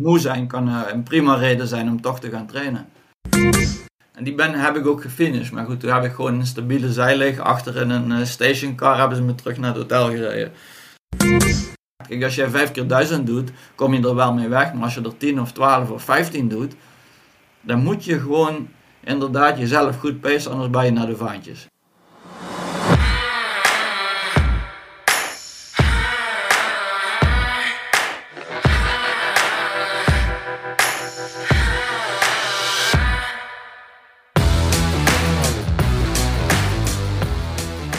moe zijn kan eh, een prima reden zijn om toch te gaan trainen. En die ben, heb ik ook gefinished. Maar goed, toen heb ik gewoon een stabiele zeilig. Achter in een uh, stationcar hebben ze me terug naar het hotel gereden. Kijk, als je 5 keer 1000 doet, kom je er wel mee weg. Maar als je er 10 of 12 of 15 doet, dan moet je gewoon inderdaad jezelf goed pacen, anders ben je naar de vaantjes.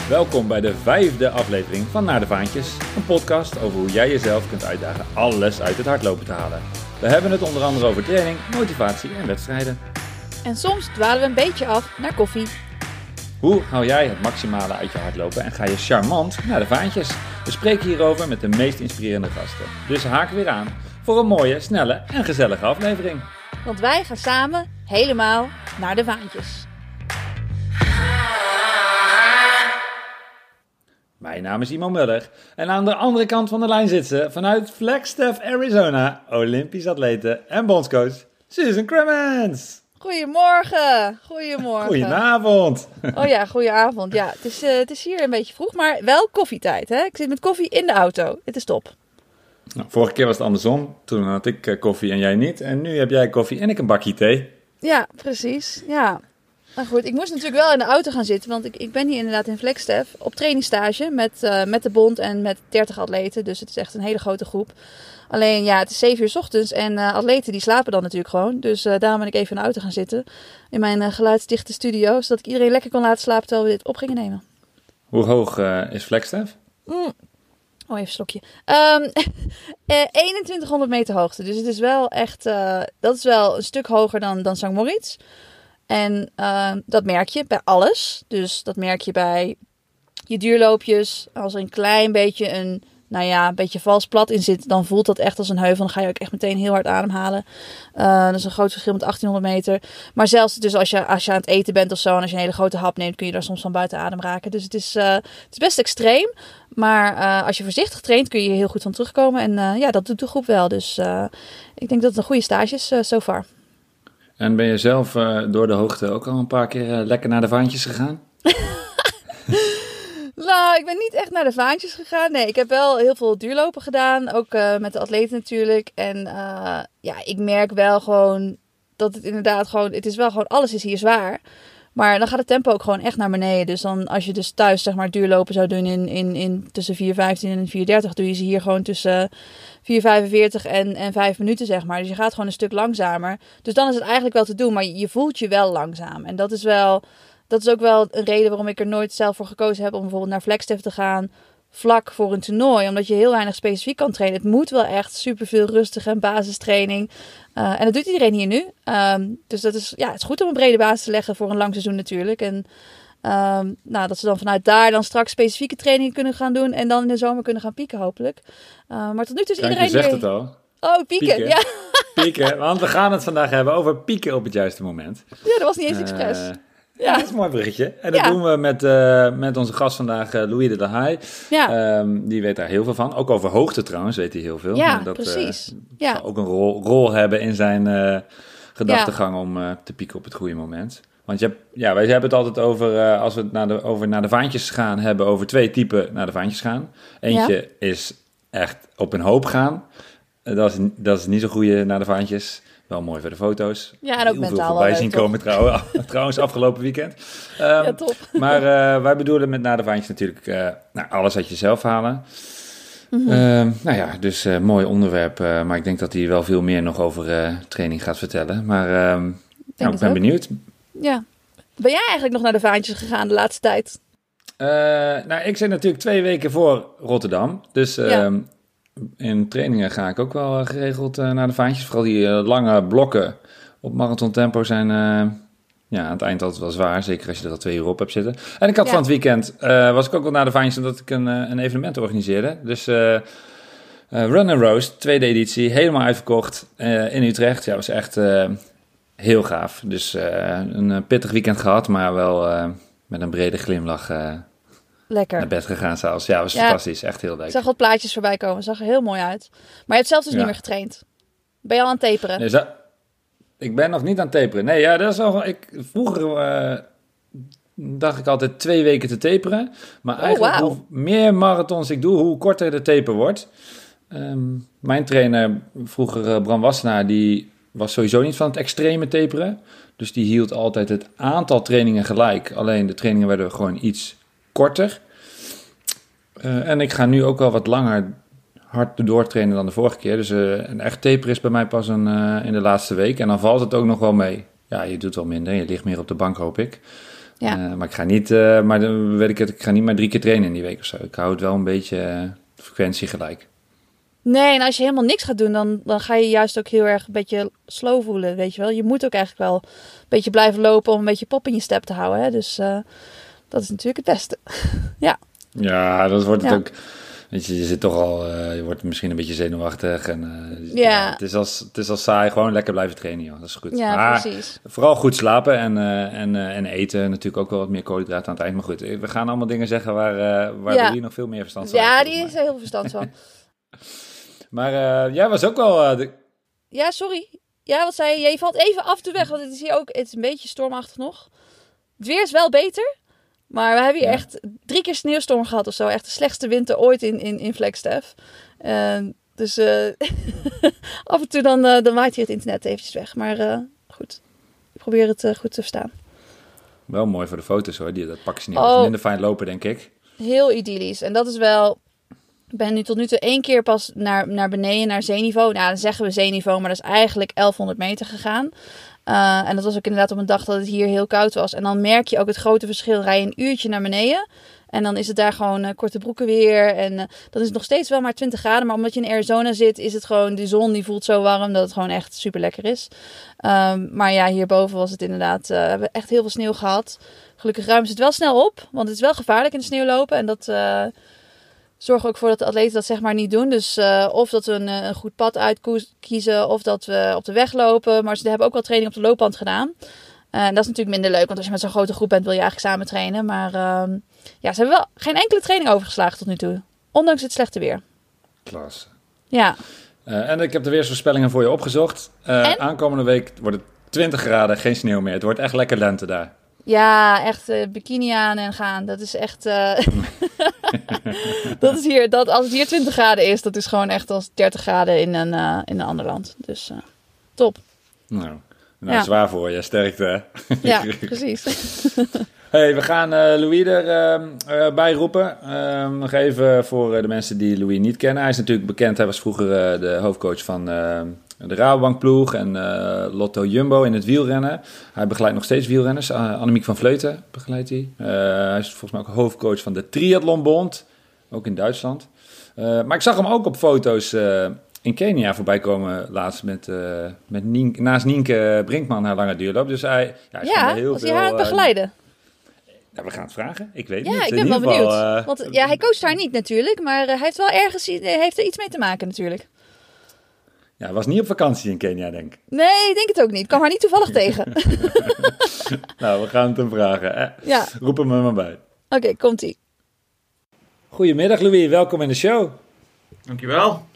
Welkom bij de vijfde aflevering van Naar de Vaantjes, een podcast over hoe jij jezelf kunt uitdagen alles uit het hardlopen te halen. We hebben het onder andere over training, motivatie en wedstrijden. En soms dwalen we een beetje af naar koffie. Hoe haal jij het maximale uit je hardlopen en ga je charmant naar de vaantjes? We spreken hierover met de meest inspirerende gasten. Dus haak weer aan voor een mooie, snelle en gezellige aflevering. Want wij gaan samen helemaal naar de vaantjes. Mijn naam is Imo Muller en aan de andere kant van de lijn zit ze vanuit Flagstaff, Arizona, Olympisch atlete en bondscoach Susan Cremens. Goedemorgen. Goedemorgen. Goedenavond. Oh ja, goedenavond. Ja, het is, uh, het is hier een beetje vroeg, maar wel koffietijd. Hè? Ik zit met koffie in de auto. Het is top. Nou, vorige keer was het andersom. Toen had ik uh, koffie en jij niet. En nu heb jij koffie en ik een bakje thee. Ja, precies. Ja. Nou goed, ik moest natuurlijk wel in de auto gaan zitten, want ik, ik ben hier inderdaad in Flagstaff op trainingsstage met, uh, met de bond en met 30 atleten. Dus het is echt een hele grote groep. Alleen ja, het is 7 uur s ochtends en uh, atleten die slapen dan natuurlijk gewoon. Dus uh, daarom ben ik even in de auto gaan zitten in mijn geluidsdichte studio, zodat ik iedereen lekker kon laten slapen terwijl we dit op gingen nemen. Hoe hoog is Flagstaff? Mm. Oh, even een slokje. Um, 2100 meter hoogte. Dus het is wel echt, dat is wel een stuk hoger dan, dan St. Moritz. En uh, dat merk je bij alles. Dus dat merk je bij je duurloopjes. Als er een klein beetje een, nou ja, een beetje vals plat in zit, dan voelt dat echt als een heuvel. Dan ga je ook echt meteen heel hard ademhalen. Uh, dat is een groot verschil met 1800 meter. Maar zelfs dus als je, als je aan het eten bent of zo en als je een hele grote hap neemt, kun je daar soms van buiten adem raken. Dus het is, uh, het is best extreem. Maar uh, als je voorzichtig traint, kun je heel goed van terugkomen. En ja, dat doet de groep wel. Dus ik denk dat het een goede stage is so far. En ben je zelf uh, door de hoogte ook al een paar keer uh, lekker naar de vaantjes gegaan? nou, ik ben niet echt naar de vaantjes gegaan. Nee, ik heb wel heel veel duurlopen gedaan. Ook uh, met de atleten natuurlijk. En ja, ik merk wel gewoon dat het inderdaad gewoon... Het is wel gewoon... Alles is hier zwaar. Maar dan gaat het tempo ook gewoon echt naar beneden. Dus dan als je dus thuis zeg maar duurlopen zou doen in, in, in tussen 4.15 en 4.30... doe je ze hier gewoon tussen 4,45 en, en 5 minuten, zeg maar. Dus je gaat gewoon een stuk langzamer. Dus dan is het eigenlijk wel te doen, maar je voelt je wel langzaam. En dat is wel, dat is ook wel een reden waarom ik er nooit zelf voor gekozen heb om bijvoorbeeld naar Flagstaff te gaan. Vlak voor een toernooi, omdat je heel weinig specifiek kan trainen. Het moet wel echt superveel rustig en basistraining. Uh, en dat doet iedereen hier nu. Um, dus dat is, ja, het is goed om een brede basis te leggen voor een lang seizoen natuurlijk. En Um, nou, dat ze dan vanuit daar dan straks specifieke trainingen kunnen gaan doen. En dan in de zomer kunnen gaan pieken, hopelijk. Uh, maar tot nu toe is Kijk, iedereen. Je zegt het al. Oh, pieken. pieken. Ja. Pieken, want we gaan het vandaag hebben over pieken op het juiste moment. Ja, dat was niet eens expres. Uh, ja. dat is een mooi berichtje. En dat ja. doen we met, uh, met onze gast vandaag, uh, Louis de Lahaye. Ja. Um, die weet daar heel veel van. Ook over hoogte trouwens weet hij heel veel. Ja, dat, precies. Uh, ja. zal ook een rol, rol hebben in zijn gedachtegang om te pieken op het goede moment. Want je hebt, ja, wij hebben het altijd over, als we het naar de, over naar de vaantjes gaan hebben, over twee typen naar de vaantjes gaan. Eentje is echt op een hoop gaan. Dat, is, dat is niet zo goede naar de vaantjes. Wel mooi voor de foto's. Ja, en ook Heel veel voorbij zien komen trouwens, trouwens afgelopen weekend. Um, Ja, top. Maar uh, wij bedoelen met naar de vaantjes natuurlijk nou, alles uit jezelf halen. Mm -hmm. nou ja, dus uh, mooi onderwerp. Uh, maar ik denk dat hij wel veel meer nog over uh, training gaat vertellen. Maar uh, nou, ik ben ook. benieuwd. Ja. Ben jij eigenlijk nog naar de vaantjes gegaan de laatste tijd? Uh, nou, ik zit natuurlijk twee weken voor Rotterdam. Dus uh, ja. In trainingen ga ik ook wel geregeld uh, naar de vaantjes. Vooral die lange blokken op marathon tempo zijn ja, aan het eind altijd wel zwaar. Zeker als je er al twee uur op hebt zitten. En ik had ja. van het weekend, was ik ook wel naar de vaantjes omdat ik een, een evenement organiseerde. Dus Run and Roast, tweede editie, helemaal uitverkocht in Utrecht. Ja, was echt heel gaaf. Dus een pittig weekend gehad, maar wel met een brede glimlach Lekker. naar bed gegaan zelfs. Ja, was ja. fantastisch. Echt heel leuk. Ik zag wat plaatjes voorbij komen. Zag er heel mooi uit. Maar je hebt zelf dus ja. niet meer getraind. Ben je al aan het taperen? Nee, ik ben nog niet aan het taperen. Nee, ja, dat is al. Ik, vroeger eh, dacht ik altijd twee weken te taperen. Maar Oh, eigenlijk hoe meer marathons ik doe, hoe korter de taper wordt. Ehm, mijn trainer, vroeger eh, Bram Wassenaar, die was sowieso niet van het extreme taperen. Dus die hield altijd het aantal trainingen gelijk. Alleen de trainingen werden gewoon iets korter. Eh, en ik ga nu ook wel wat langer hard doortrainen dan de vorige keer. Dus eh, een echt taper is bij mij pas een, eh, in de laatste week. En dan valt het ook nog wel mee. Ja, je doet wel minder. Je ligt meer op de bank, hoop ik. Ja. Maar ik ga niet, maar dan weet ik het, ik ga niet maar drie keer trainen in die week of zo. Ik hou het wel een beetje frequentie gelijk. Nee, en als je helemaal niks gaat doen, dan, dan ga je juist ook heel erg een beetje slow voelen, weet je wel. Je moet ook eigenlijk wel een beetje blijven lopen om een beetje pop in je step te houden. Hè? Dus eh, dat is natuurlijk het beste. Ja, dat wordt het Ja. ook. Weet je, je zit toch al, eh, je wordt misschien een beetje zenuwachtig. En, eh, Ja. het, is als, het is als saai, gewoon lekker blijven trainen, joh. Dat is goed. Ja, maar precies. vooral goed slapen en, eh, en, en eten. Natuurlijk ook wel wat meer koolhydraten aan het eind. Maar goed, we gaan allemaal dingen zeggen waar, waar Ja. Louis nog veel meer verstand van Ja, die is er heel veel verstand van. Maar jij was ook wel... de- Ja, sorry. Ja, wat zei je? Je valt even af de weg, want het is hier ook het is een beetje stormachtig nog. Het weer is wel beter, maar we hebben hier Ja. echt drie keer sneeuwstorm gehad of zo. Echt de slechtste winter ooit in, in, in Flagstaff. Dus eh, af en toe dan, dan waait hier het internet eventjes weg. Maar eh, goed, ik probeer het goed te verstaan. wel mooi voor de foto's hoor. Die, dat ze niet. Oh. Minder fijn lopen, denk ik. Heel idyllisch. En dat is wel. Ik ben nu tot nu toe één keer pas naar, naar beneden, naar zeeniveau. Nou, dan zeggen we zeeniveau, maar dat is eigenlijk 1100 meter gegaan. Eh, en dat was ook inderdaad op een dag dat het hier heel koud was. En dan merk je ook het grote verschil. Rij je een uurtje naar beneden. En dan is het daar gewoon eh, korte broeken weer. En eh, dan is het nog steeds wel maar 20 graden. Maar omdat je in Arizona zit, is het gewoon... De zon die voelt zo warm dat het gewoon echt super lekker is. Ehm, maar ja, hierboven was het inderdaad... we hebben echt heel veel sneeuw gehad. Gelukkig ruimen ze het wel snel op. Want het is wel gevaarlijk in de sneeuw lopen. En dat zorgt er ook voor dat de atleten dat zeg maar niet doen. Dus eh, of dat we een, eh, een goed pad uitkiezen. Of dat we op de weg lopen. Maar ze hebben ook wel training op de loopband gedaan. Eh, en dat is natuurlijk minder leuk. Want als je met zo'n grote groep bent, wil je eigenlijk samen trainen. Maar ehm, ja, ze hebben wel geen enkele training overgeslagen tot nu toe. Ondanks het slechte weer. Klas. Ja, en ik heb de weersvoorspellingen voor je opgezocht. En? aankomende week wordt het 20 graden, geen sneeuw meer. Het wordt echt lekker lente daar. Ja echt eh, bikini aan en gaan. Dat is echt... eh, dat is hier, dat, als het hier 20 graden is, dat is gewoon echt als 30 graden in een, eh, in een ander land. Dus top. Nou, nou Ja. zwaar voor je. Sterkte. Ja, precies. Hey, we gaan Louis er eh, bij roepen. Ehm, nog even voor de mensen die Louis niet kennen. Hij is natuurlijk bekend. Hij was vroeger de hoofdcoach van eh, de Rabobank ploeg en eh, Lotto Jumbo in het wielrennen. Hij begeleidt nog steeds wielrenners. Uh, Annemiek van Vleuten begeleidt hij. Eh, hij is volgens mij ook hoofdcoach van de Triathlonbond. Ook in Duitsland. Eh, maar ik zag hem ook op foto's in Kenia voorbij komen laatst met, met Nien- naast Nienke Brinkman haar lange duurloop. Dus hij, ja, hij Ja, heel was hij veel, haar het begeleiden? ja, we gaan het vragen. Ik weet Ja, niet. ik In ben wel benieuwd. Want ja, hij coacht haar niet natuurlijk, maar hij heeft wel ergens heeft er iets mee te maken natuurlijk. Ja, hij was niet op vakantie in Kenia, denk ik. Nee, ik denk het ook niet. Ik kwam haar niet toevallig tegen. Nou, we gaan het hem vragen. Eh, ja, roep hem er maar bij. oké, komt-ie. Goedemiddag Louis, welkom in de show. Dankjewel.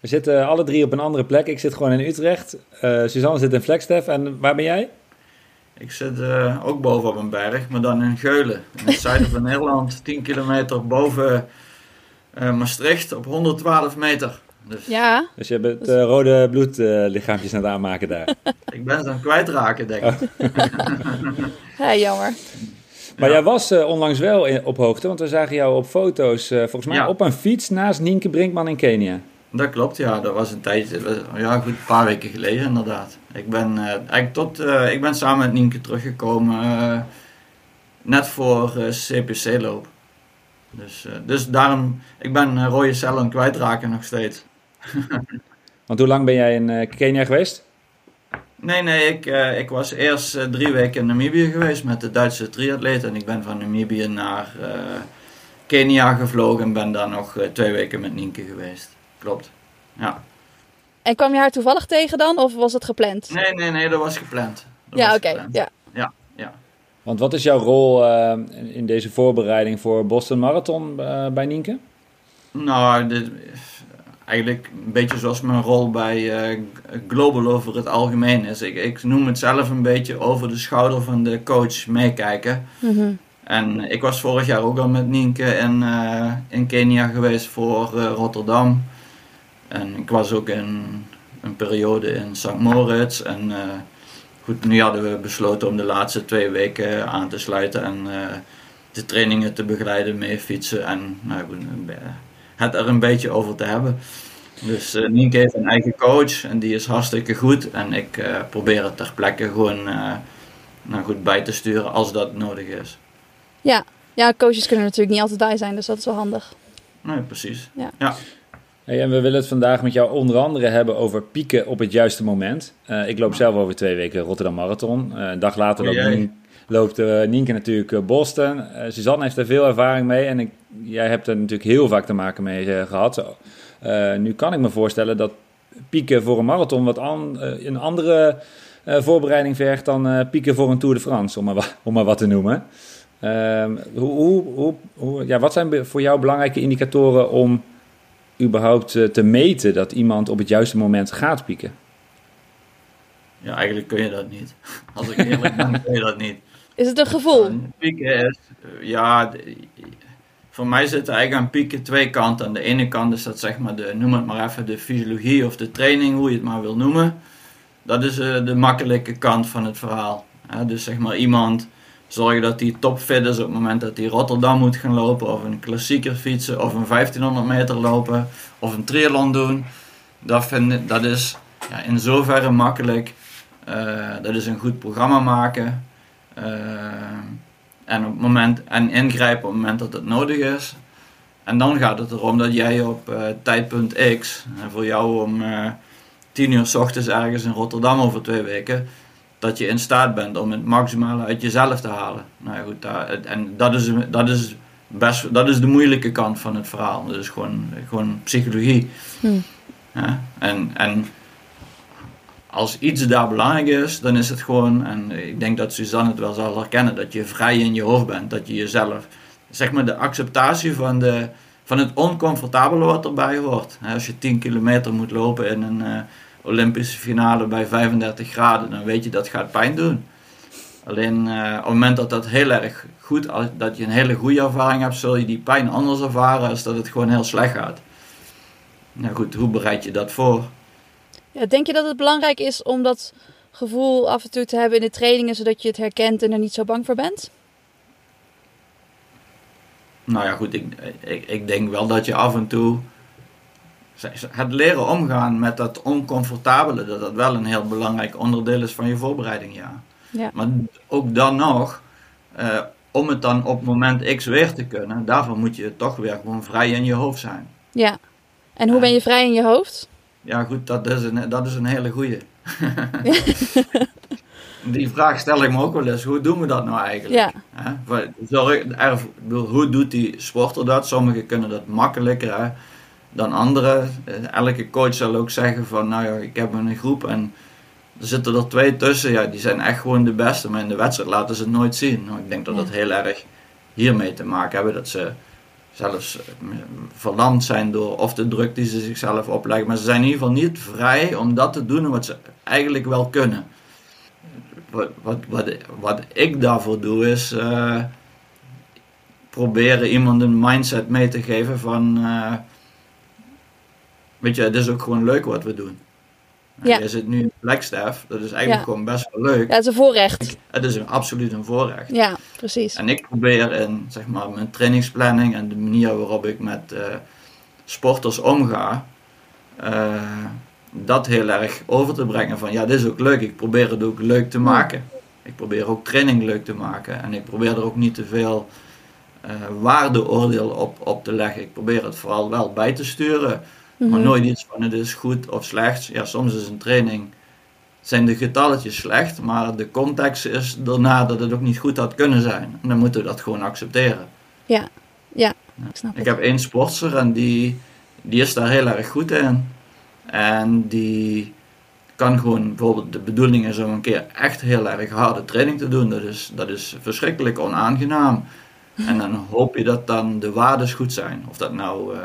We zitten alle drie op een andere plek. Ik zit gewoon in Utrecht. Eh, Suzanne zit in Flagstaff. En waar ben jij? Ik zit eh, ook boven op een berg, maar dan in Geulen. In het zuiden van Nederland, 10 kilometer boven eh, Maastricht op 112 meter. Dus Ja, Dus je bent eh, rode bloedlichaampjes aan het aanmaken daar. ik ben ze aan het kwijtraken, denk ik. ja jammer. Maar Ja. jij was eh, onlangs wel in- op hoogte, want we zagen jou op foto's, eh, volgens mij Ja. op een fiets naast Nienke Brinkman in Kenia. Dat klopt, ja. Dat was een tijdje, ja goed, een paar weken geleden inderdaad. Ik ben, eh, eigenlijk tot, eh, ik ben samen met Nienke teruggekomen, eh, net voor CPC-loop. Dus, eh, dus daarom, ik ben rode cellen het kwijtraken nog steeds. Want hoe lang ben jij in eh, Kenia geweest? Nee, nee, ik, eh, ik was eerst eh, drie weken in Namibië geweest met de Duitse triatleet. En ik ben van Namibië naar eh, Kenia gevlogen en ben daar nog twee weken met Nienke geweest. Klopt. Ja. En kwam je haar toevallig tegen dan, of was het gepland? Nee, nee, nee, dat was gepland. Dat ja, oké. Ja. Ja, ja. Want wat is jouw rol in- deze voorbereiding voor Boston Marathon bij Nienke? Nou, dit, eigenlijk een beetje zoals mijn rol bij uh, Global over het algemeen is. Ik, ik noem het zelf een beetje over de schouder van de coach meekijken. Mhm. En ik was vorig jaar ook al met Nienke in, uh, in Kenia geweest voor uh, Rotterdam. En ik was ook in een periode in St. Moritz. En goed, nu hadden we besloten om de laatste twee weken aan te sluiten en de trainingen te begeleiden, mee fietsen en nou, het er een beetje over te hebben. Dus uh, Nienke heeft een eigen coach en die is hartstikke goed. En ik uh, probeer het ter plekke gewoon uh, nou goed bij te sturen als dat nodig is. Ja. ja, coaches kunnen natuurlijk niet altijd bij zijn, dus dat is wel handig. Nee, precies. Ja. ja. Hey, en we willen het vandaag met jou onder andere hebben over pieken op het juiste moment. ik loop zelf over twee weken Rotterdam Marathon. een dag later loopt, Nien, loopt Nienke natuurlijk Boston. Suzanne heeft er veel ervaring mee en ik, jij hebt er natuurlijk heel vaak te maken mee gehad. Nu kan ik me voorstellen dat pieken voor een marathon wat een andere voorbereiding vergt dan pieken voor een Tour de France, om maar, om maar wat te noemen. Ehm, hoe, hoe, hoe, ja, wat zijn voor jou belangrijke indicatoren om überhaupt te meten dat iemand op het juiste moment gaat pieken? Ja, eigenlijk kun je dat niet. Als ik eerlijk ben, kun je dat niet. Is het een gevoel? is, ja, voor mij zitten eigenlijk aan pieken twee kanten. Aan de ene kant is dat zeg maar de, noem het maar even, de fysiologie of de training, hoe je het maar wil noemen. Dat is uh, de makkelijke kant van het verhaal. dus zeg maar iemand zorgen dat hij topfit is op het moment dat hij Rotterdam moet gaan lopen, of een klassieker fietsen, of een 1500 meter lopen, of een triathlon doen. Dat, dat is ja, in zoverre makkelijk. Uh, dat is een goed programma maken. Uh, en, op het moment, en ingrijpen op het moment dat het nodig is. En dan gaat het erom dat jij op uh, tijdpunt X, en voor jou om uh, 10 uur s ochtends ergens in Rotterdam over twee weken, dat je in staat bent om het maximale uit jezelf te halen. Nou ja, goed, daar, en dat is, dat, is best, dat is de moeilijke kant van het verhaal. Dat is gewoon, gewoon psychologie. Hm. Ja, en, en als iets daar belangrijk is, dan is het gewoon, en ik denk dat Suzanne het wel zal herkennen, dat je vrij in je hoofd bent. Dat je jezelf, zeg maar de acceptatie van, de, van het oncomfortabele wat erbij hoort. Als je 10 kilometer moet lopen in een uh, Olympische finale bij 35 graden, dan weet je dat gaat pijn doen. Alleen uh, op het moment dat dat heel erg goed, dat je een hele goede ervaring hebt, zul je die pijn anders ervaren als dat het gewoon heel slecht gaat. Nou goed, hoe bereid je dat voor? Ja, denk je dat het belangrijk is om dat gevoel af en toe te hebben in de trainingen, zodat je het herkent en er niet zo bang voor bent? Nou ja, goed, ik, ik, ik denk wel dat je af en toe het leren omgaan met dat oncomfortabele, dat dat wel een heel belangrijk onderdeel is van je voorbereiding, ja. ja. Maar ook dan nog, uh, om het dan op moment X weer te kunnen, daarvoor moet je toch weer gewoon vrij in je hoofd zijn. Ja. En hoe ben je vrij in je hoofd? Ja, goed, dat is een, dat is een hele goeie. Die vraag stel ik me ook wel eens. Hoe doen we dat nou eigenlijk? Ja. Zorg, hoe doet die sporter dat? Sommigen kunnen dat makkelijker hè, dan anderen. Elke coach zal ook zeggen van, nou ja, ik heb een groep en er zitten er twee tussen. Ja, die zijn echt gewoon de beste, maar in de wedstrijd laten ze het nooit zien. Nou, ik denk dat dat heel erg hiermee te maken hebben. Dat ze zelfs eh, verlamd zijn door of de druk die ze zichzelf opleggen. Maar ze zijn in ieder geval niet vrij om dat te doen wat ze eigenlijk wel kunnen. Wat, wat, wat, wat ik daarvoor doe is uh, proberen iemand een mindset mee te geven van... Uh, weet je, het is ook gewoon leuk wat we doen. Ja. Je zit nu in Blackstaff, dat is eigenlijk Ja. gewoon best wel leuk. Ja, het is een voorrecht. Het is een, absoluut een voorrecht. Ja, precies. En ik probeer in zeg maar, mijn trainingsplanning en de manier waarop ik met eh, sporters omga, eh, dat heel erg over te brengen. Van ja, dit is ook leuk. Ik probeer het ook leuk te maken. Ik probeer ook training leuk te maken. En ik probeer er ook niet te veel eh, waardeoordeel op, op te leggen. Ik probeer het vooral wel bij te sturen. Maar Mhm. nooit iets van het is goed of slecht. Ja, soms is een training zijn de getalletjes slecht, maar de context is daarna dat het ook niet goed had kunnen zijn. En dan moeten we dat gewoon accepteren. Ja, ja, ik snap Ik het. heb één sportster en die, die is daar heel erg goed in. En die kan gewoon, bijvoorbeeld de bedoeling is om een keer echt heel erg harde training te doen. Dat is, dat is verschrikkelijk onaangenaam. En dan hoop je dat dan de waardes goed zijn. Of dat nou eh,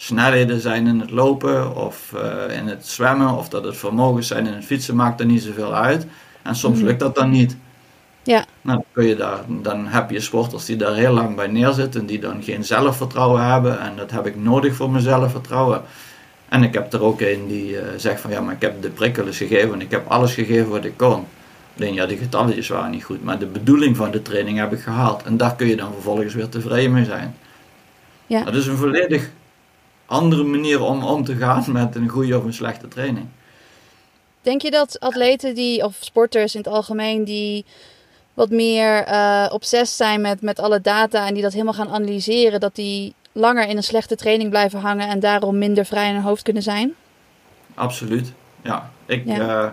snelheden zijn in het lopen of eh, in het zwemmen of dat het vermogens zijn in het fietsen, maakt er niet zoveel uit. En soms Mhm. lukt dat dan niet. Ja. Nou, dan, kun je daar, dan heb je sporters die daar heel lang bij neerzitten, die dan geen zelfvertrouwen hebben. En dat heb ik nodig voor mijn zelfvertrouwen. En ik heb er ook een die eh, zegt van ja, maar ik heb de prikkels gegeven en ik heb alles gegeven wat ik kon. Alleen ja, de getalletjes waren niet goed, maar de bedoeling van de training heb ik gehaald. En daar kun je dan vervolgens weer tevreden mee zijn. Ja. Dat is een volledig andere manier om om te gaan met een goede of een slechte training. Denk je dat atleten die, of sporters in het algemeen, die wat meer eh obsessief zijn met, met alle data en die dat helemaal gaan analyseren, dat die langer in een slechte training blijven hangen en daarom minder vrij in hun hoofd kunnen zijn? Absoluut. Ja, ik, Ja. eh,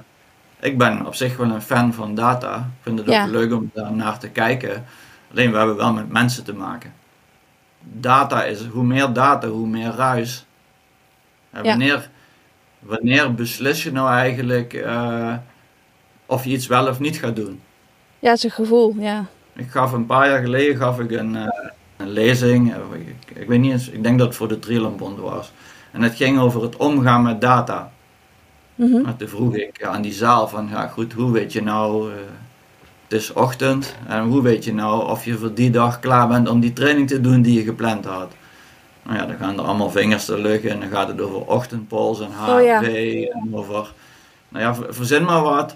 ik ben op zich wel een fan van data. Ik vind het ook Ja. leuk om daar naar te kijken. Alleen we hebben wel met mensen te maken. Data is, hoe meer data, hoe meer ruis. En wanneer, wanneer beslis je nou eigenlijk eh, of je iets wel of niet gaat doen? Ja, het is een gevoel, ja. Ik gaf een paar jaar geleden gaf ik een, eh, een lezing. Ik, ik weet niet eens, ik denk dat het voor de Triathlonbond was. En het ging over het omgaan met data. Maar toen vroeg ik aan die zaal van, ja goed, hoe weet je nou, eh, het is ochtend, en hoe weet je nou of je voor die dag klaar bent om die training te doen die je gepland had? Nou ja, dan gaan er allemaal vingers te lukken en dan gaat het over ochtendpols en HV Oh ja. en over, nou ja, ver- verzin maar wat.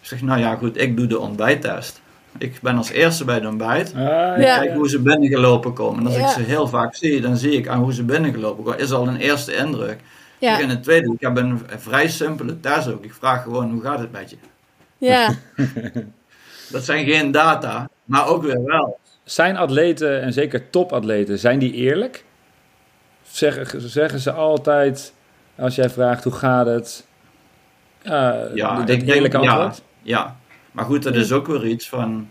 Ik zeg, nou ja goed, ik doe de ontbijttest. Ik ben als eerste bij de ontbijt. Ah, Ja. Kijk hoe ze binnengelopen komen. En als Ja. ik ze heel vaak zie, dan zie ik aan hoe ze binnengelopen komen. Is al een eerste indruk. Ja, En het tweede, ik heb een vrij simpele test ook. Ik vraag gewoon, hoe gaat het met je? ja. Dat zijn geen data, maar ook weer wel. Zijn atleten, en zeker topatleten, zijn die eerlijk? Zeggen, zeggen ze altijd, als jij vraagt hoe gaat het, ja, Ja, dat ik eerlijke ja. antwoord? Ja, maar goed, dat is ook weer iets van...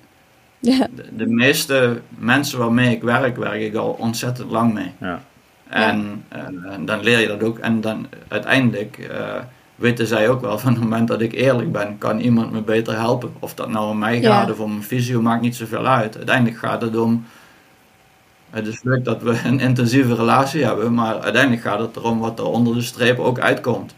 ja. De, de meeste mensen waarmee ik werk, werk ik al ontzettend lang mee. Ja. En, eh, en dan leer je dat ook. En dan uiteindelijk eh, weten zij ook wel van het moment dat ik eerlijk ben, kan iemand me beter helpen. Of dat nou om mij Ja. gaat of om mijn fysio, maakt niet zoveel uit. Uiteindelijk gaat het om. Het is leuk dat we een intensieve relatie hebben, maar uiteindelijk gaat het erom wat er onder de streep ook uitkomt.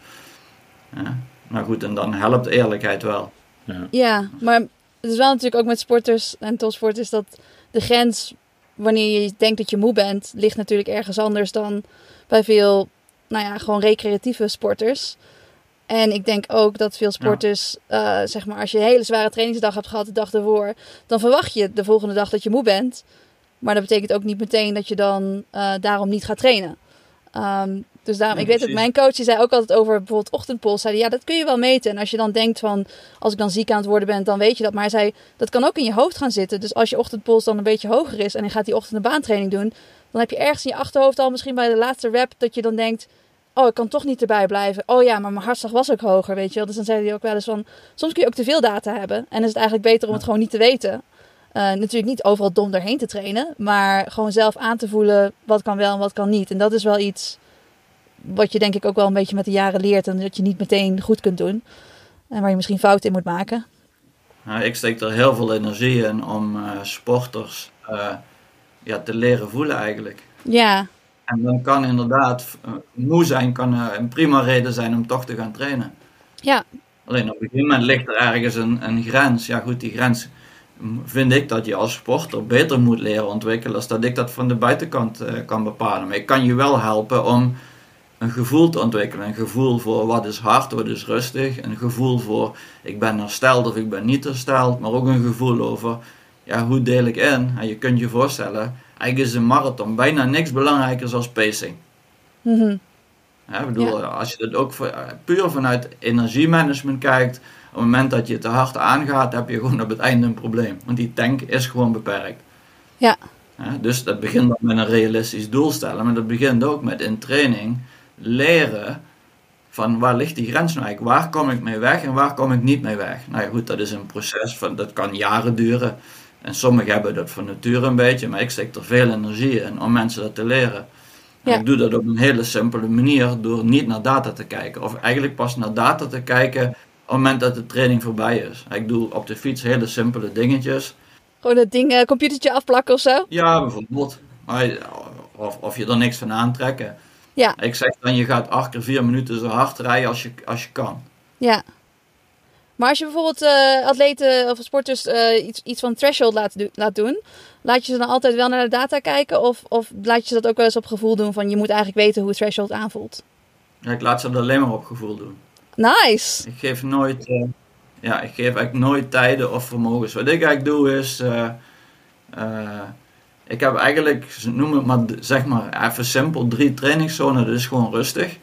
Ja. Maar goed, en dan helpt eerlijkheid wel. Ja. Ja, maar het is wel natuurlijk ook met sporters en topsporters dat de grens wanneer je denkt dat je moe bent, ligt natuurlijk ergens anders dan bij veel, nou ja, gewoon recreatieve sporters. En ik denk ook dat veel sporters, eh, zeg maar, als je een hele zware trainingsdag hebt gehad de dag ervoor, dan verwacht je de volgende dag dat je moe bent. Maar dat betekent ook niet meteen dat je dan eh, daarom niet gaat trainen. Ehm, dus daarom, Ja, ik weet dat mijn coach die zei ook altijd over bijvoorbeeld ochtendpols. Zei ja, dat kun je wel meten. En als je dan denkt van, als ik dan ziek aan het worden ben, dan weet je dat. Maar hij zei, dat kan ook in je hoofd gaan zitten. Dus als je ochtendpols dan een beetje hoger is en je gaat die ochtend een baantraining doen, dan heb je ergens in je achterhoofd al misschien bij de laatste rep dat je dan denkt, oh, ik kan toch niet erbij blijven. Oh ja, maar mijn hartslag was ook hoger, weet je wel. Dus dan zei hij ook wel eens van, soms kun je ook te veel data hebben. En is het eigenlijk beter om het gewoon niet te weten. Eh, natuurlijk niet overal dom doorheen te trainen, maar gewoon zelf aan te voelen wat kan wel en wat kan niet. En dat is wel iets wat je denk ik ook wel een beetje met de jaren leert en dat je niet meteen goed kunt doen. En waar je misschien fouten in moet maken. Nou, ik steek er heel veel energie in om eh, sporters eh, ja, te leren voelen eigenlijk. Ja, En dan kan inderdaad eh, moe zijn kan eh, een prima reden zijn om toch te gaan trainen. ja, Alleen op een gegeven moment ligt er ergens een, een grens. Ja goed, die grens vind ik dat je als sporter beter moet leren ontwikkelen als dat ik dat van de buitenkant eh, kan bepalen. Maar ik kan je wel helpen om een gevoel te ontwikkelen. Een gevoel voor wat is hard, wat is rustig. Een gevoel voor ik ben hersteld of ik ben niet hersteld. Maar ook een gevoel over ja, hoe deel ik in. En je kunt je voorstellen, eigenlijk is een marathon bijna niks belangrijker als pacing. mhm, Hè, ik bedoel, als je dat ook voor- eh, puur vanuit energiemanagement kijkt, op het moment dat je te hard aangaat, heb je gewoon op het einde een probleem. Want die tank is gewoon beperkt. ja, dus dat begint dan met een realistisch doel stellen, maar dat begint ook met in training leren van waar ligt die grens nou eigenlijk? Waar kom ik mee weg en waar kom ik niet mee weg? Nou ja, goed, dat is een proces van, dat kan jaren duren. En sommigen hebben dat van nature een beetje, maar ik steek er veel energie in om mensen dat te leren. Ja. Ik doe dat op een hele simpele manier door niet naar data te kijken. Of eigenlijk pas naar data te kijken op het moment dat de training voorbij is. Ik doe op de fiets hele simpele dingetjes. gewoon het ding, eh, computertje afplakken of zo. Ja, bijvoorbeeld. Maar, of, of je er niks van aantrekken. Ja. Ik zeg dan, je gaat acht keer vier minuten zo hard rijden als je, als je kan. Ja. Maar als je bijvoorbeeld eh, atleten of sporters eh, iets, iets van threshold laat, do- laat doen, laat je ze dan altijd wel naar de data kijken? Of, of laat je ze dat ook wel eens op gevoel doen van je moet eigenlijk weten hoe threshold aanvoelt? Ja, ik laat ze dat alleen maar op gevoel doen. Nice! Ik geef nooit, eh, ja, ik geef eigenlijk nooit tijden of vermogens. Wat ik eigenlijk doe is, ik heb eigenlijk, ze noemen het maar, zeg maar even simpel, drie trainingszones, dat is gewoon rustig.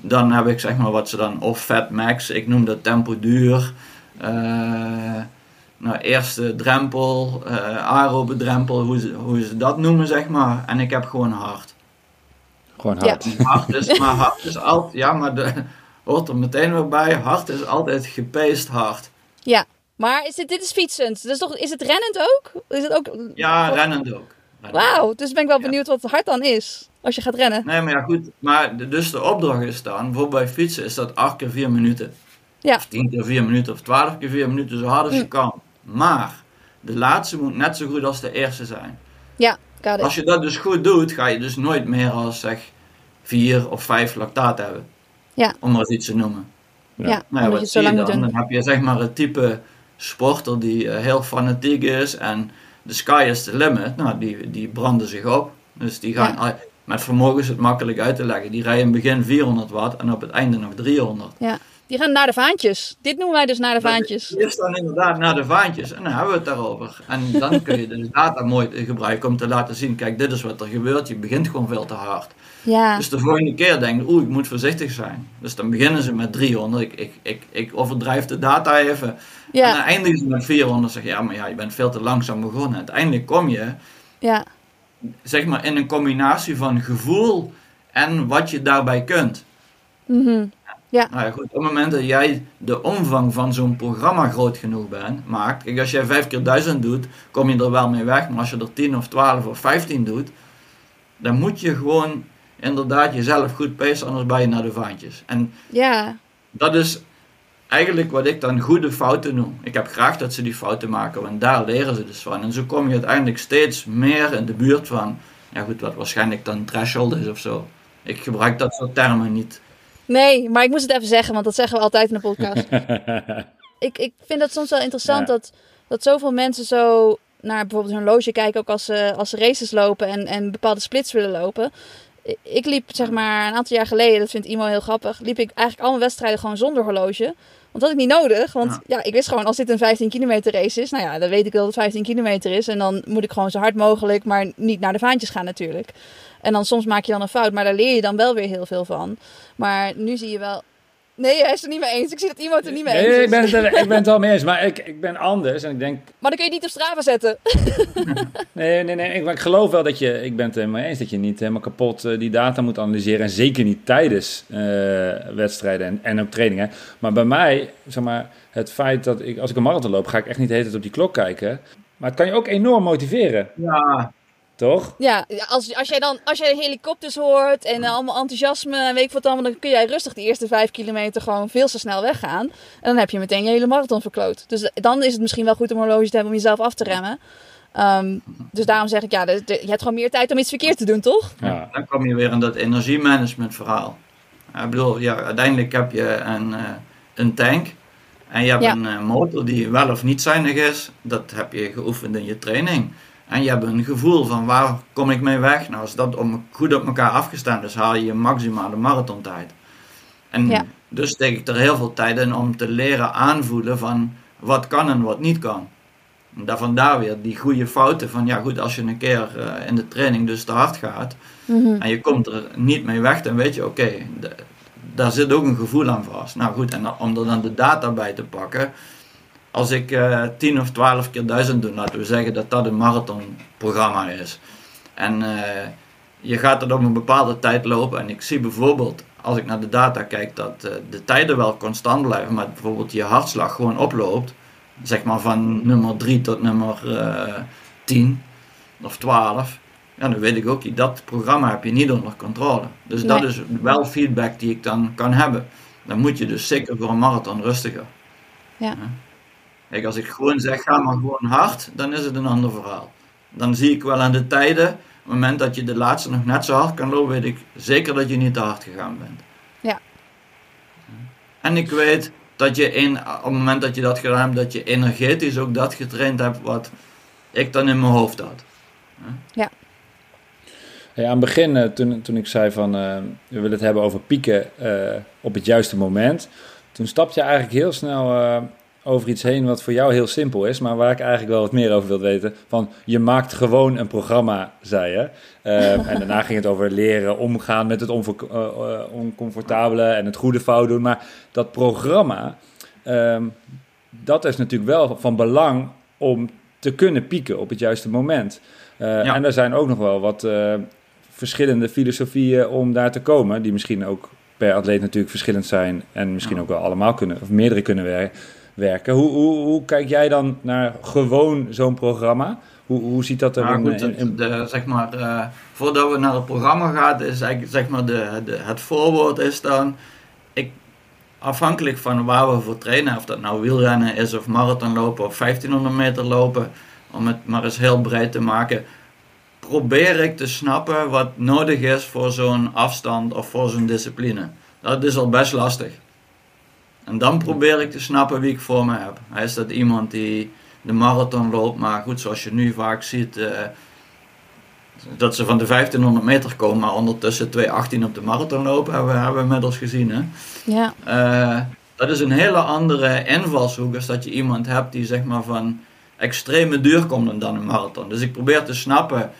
Dan heb ik zeg maar wat ze dan, of fat max, ik noem dat tempo duur. Eh, nou, eerste drempel, eh aerobe drempel, hoe ze, hoe ze dat noemen zeg maar. En ik heb gewoon hard. Gewoon Ja. hard. Hard is, maar hard is altijd, ja, maar de, hoort er meteen weer bij, hard is altijd gepaced hard. Ja. Maar is dit, dit is fietsend. Dus toch, is het rennend ook? Is het ook... Ja, rennend ook. Wauw, dus ben ik wel Ja. benieuwd wat hard dan is. Als je gaat rennen. Nee, maar ja, goed. Maar de- dus de opdracht is dan, bijvoorbeeld bij fietsen is dat 8 keer 4 minuten. Ja. Of 10 keer 4 minuten, of 12 keer 4 minuten, zo hard als je Mm. kan. Maar, de laatste moet net zo goed als de eerste zijn. Ja, got Als je dat dus goed doet, ga je dus nooit meer als zeg 4 of 5 lactaat hebben. Ja. Om maar eens iets te noemen. Ja, Nou ja, je wat zo zie je dan? Dan heb je zeg maar het type sporter die eh, heel fanatiek is en de sky is the limit. Nou, die, die branden zich op. Dus die gaan, met vermogen is het makkelijk uit te leggen. Die rijden in het begin 400 watt en op het einde nog 300. Die gaan naar de vaantjes. Dit noemen wij dus naar de vaantjes. is dan inderdaad naar de vaantjes en dan hebben we het daarover. En dan kun je de data mooi gebruiken om te laten zien, kijk dit is wat er gebeurt, je begint gewoon veel te hard. Ja, Dus de volgende keer denk je, oeh, ik moet voorzichtig zijn. Dus dan beginnen ze met 300. Ik, ik, ik, ik overdrijf de data even. En dan ja, eindigen ze met 400. Zeg je, ja, maar ja, je bent veel te langzaam begonnen. Uiteindelijk kom je, ja. Zeg maar, in een combinatie van gevoel en wat je daarbij kunt. Mhm. Nou ja, goed, op het moment dat jij de omvang van zo'n programma groot genoeg bent, maakt. Kijk, als jij 5 keer 1000 doet, kom je er wel mee weg. Maar als je er 10 of 12 of 15 doet, dan moet je gewoon inderdaad jezelf goed pacen, anders ben je naar de vaantjes. En Ja, dat is eigenlijk wat ik dan goede fouten noem. Ik heb graag dat ze die fouten maken, want daar leren ze dus van. En zo kom je uiteindelijk steeds meer in de buurt van, ja goed, wat waarschijnlijk dan threshold is of zo. Ik gebruik dat soort termen niet. nee, maar ik moest het even zeggen, want dat zeggen we altijd in de podcast. ik, ik vind het soms wel interessant Ja. dat, dat zoveel mensen zo naar bijvoorbeeld hun loge kijken, ook als ze, als ze races lopen en, en bepaalde splits willen lopen. Ik liep zeg maar een aantal jaar geleden, dat vindt Imo heel grappig, liep ik eigenlijk allemaal wedstrijden gewoon zonder horloge. Want dat had ik niet nodig, want ja. ik wist gewoon als dit een 15 kilometer race is, nou ja, dan weet ik wel dat het 15 kilometer is. En dan moet ik gewoon zo hard mogelijk, maar niet naar de vaantjes gaan natuurlijk. En dan soms maak je dan een fout, maar daar leer je dan wel weer heel veel van. Maar nu zie je wel... Nee, hij is het er niet mee eens. Ik zie dat iemand het er niet mee eens Nee, is. ik ben, het, er- ik ben het wel mee eens, maar ik, ik ben anders en ik denk, Maar dan kun je het niet op Strava zetten. nee, nee, nee, ik, maar ik geloof wel dat je, ik ben het er mee eens dat je niet helemaal kapot eh, die data moet analyseren en zeker niet tijdens eh, wedstrijden en, en op trainingen. Maar bij mij, zeg maar, het feit dat ik, als ik een marathon loop, ga ik echt niet de hele tijd op die klok kijken. Maar het kan je ook enorm motiveren, Ja, toch? Ja, als, als jij dan als jij helikopters hoort en eh, allemaal enthousiasme en weet ik wat allemaal, dan kun jij rustig de eerste vijf kilometer gewoon veel te snel weggaan. En dan heb je meteen je hele marathon verkloot. Dus eh, dan is het misschien wel goed om een horloge te hebben om jezelf af te remmen. Ehm, dus daarom zeg ik, ja, de- de- je hebt gewoon meer tijd om iets verkeerd te doen, toch? Ja. dan kom je weer in dat energiemanagement verhaal. Ik bedoel, ja, uiteindelijk heb je een, eh, een tank en je hebt Ja. een motor die wel of niet zuinig is. Dat heb je geoefend in je training. En je hebt een gevoel van waar kom ik mee weg? Nou, als dat om, goed op elkaar afgestemd is, haal je je maximale marathontijd. En Ja. dus steek ik er heel veel tijd in om te leren aanvoelen van wat kan en wat niet kan. En daar vandaar weer die goede fouten van, ja goed, als je een keer eh, in de training dus te hard gaat, en je komt er niet mee weg, dan weet je, oké, daar zit ook een gevoel aan vast. Nou goed, en om er dan de data bij te pakken. Als ik eh 10 of 12 keer 1000 doe, laten we zeggen dat dat een marathonprogramma is. En eh, je gaat het op een bepaalde tijd lopen. En ik zie bijvoorbeeld, als ik naar de data kijk, dat eh, de tijden wel constant blijven. Maar bijvoorbeeld je hartslag gewoon oploopt. Zeg maar van nummer 3 tot nummer eh 10 of 12. Ja, dan weet ik ook, dat programma heb je niet onder controle. Dus dat is wel feedback die ik dan kan hebben. Dan moet je dus zeker voor een marathon rustiger. Ja. Kijk, als ik gewoon zeg, ga maar gewoon hard, dan is het een ander verhaal. Dan zie ik wel aan de tijden, het moment dat je de laatste nog net zo hard kan lopen, weet ik zeker dat je niet te hard gegaan bent. Ja. En ik weet dat je in, op het moment dat je dat gedaan hebt, dat je energetisch ook dat getraind hebt wat ik dan in mijn hoofd had. Ja, aan het begin, eh, toen, toen ik zei van uh, we willen het hebben over pieken uh, op het juiste moment, toen stapte je eigenlijk heel snel uh, over iets heen wat voor jou heel simpel is, maar waar ik eigenlijk wel wat meer over wil weten. Van je maakt gewoon een programma, zei je. en daarna ging het over leren omgaan met het oncomfortabele en het goede fout doen. Maar dat programma, um, dat is natuurlijk wel van belang om te kunnen pieken op het juiste moment. Ja. En er zijn ook nog wel wat verschillende filosofieën om daar te komen, die misschien ook per atleet natuurlijk verschillend zijn en misschien ook wel allemaal kunnen, of meerdere kunnen wer werken. Hoe, hoe, hoe, kijk jij dan naar gewoon zo'n programma? Hoe, hoe ziet dat er nou, in, goed, in, in... De, zeg maar, uh, voordat we naar het programma gaan, is eigenlijk zeg maar de, de, het voorwoord is dan, ik, afhankelijk van waar we voor trainen, of dat nou wielrennen is of marathonlopen of 1500 meter lopen, om het maar eens heel breed te maken, probeer ik te snappen wat nodig is voor zo'n afstand of voor zo'n discipline. Dat is al best lastig. En dan probeer ik te snappen wie ik voor me heb. Is dat iemand die de marathon loopt, maar goed, zoals je nu vaak ziet, uh, dat ze van de 1500 meter komen, maar ondertussen 2.18 op de marathon lopen, hebben we, hebben we inmiddels gezien. Hè? Ja. Uh, dat is een hele andere invalshoek als dat je iemand hebt die zeg maar van extreme duur komt dan een marathon. Dus ik probeer te snappen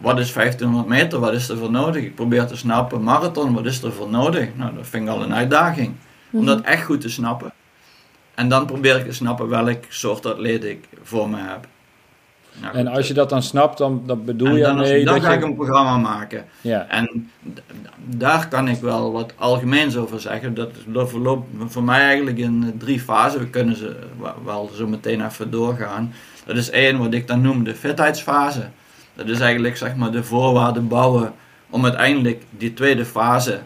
wat is 1500 meter, wat is er voor nodig? Ik probeer te snappen, marathon, wat is er voor nodig? Nou, dat vind ik al een uitdaging. Om dat echt goed te snappen. En dan probeer ik te snappen welk soort atleet ik voor me heb. Nou, en als je dat dan snapt, dan, dan bedoel en je dan, mee dan dat ga je... ik een programma maken. Ja. En daar kan ik wel wat algemeens over zeggen. Dat, dat verloopt voor mij eigenlijk in drie fasen. We kunnen ze wel zo meteen even doorgaan. Dat is één wat ik dan noem de fitheidsfase. Dat is eigenlijk zeg maar de voorwaarden bouwen om uiteindelijk die tweede fase,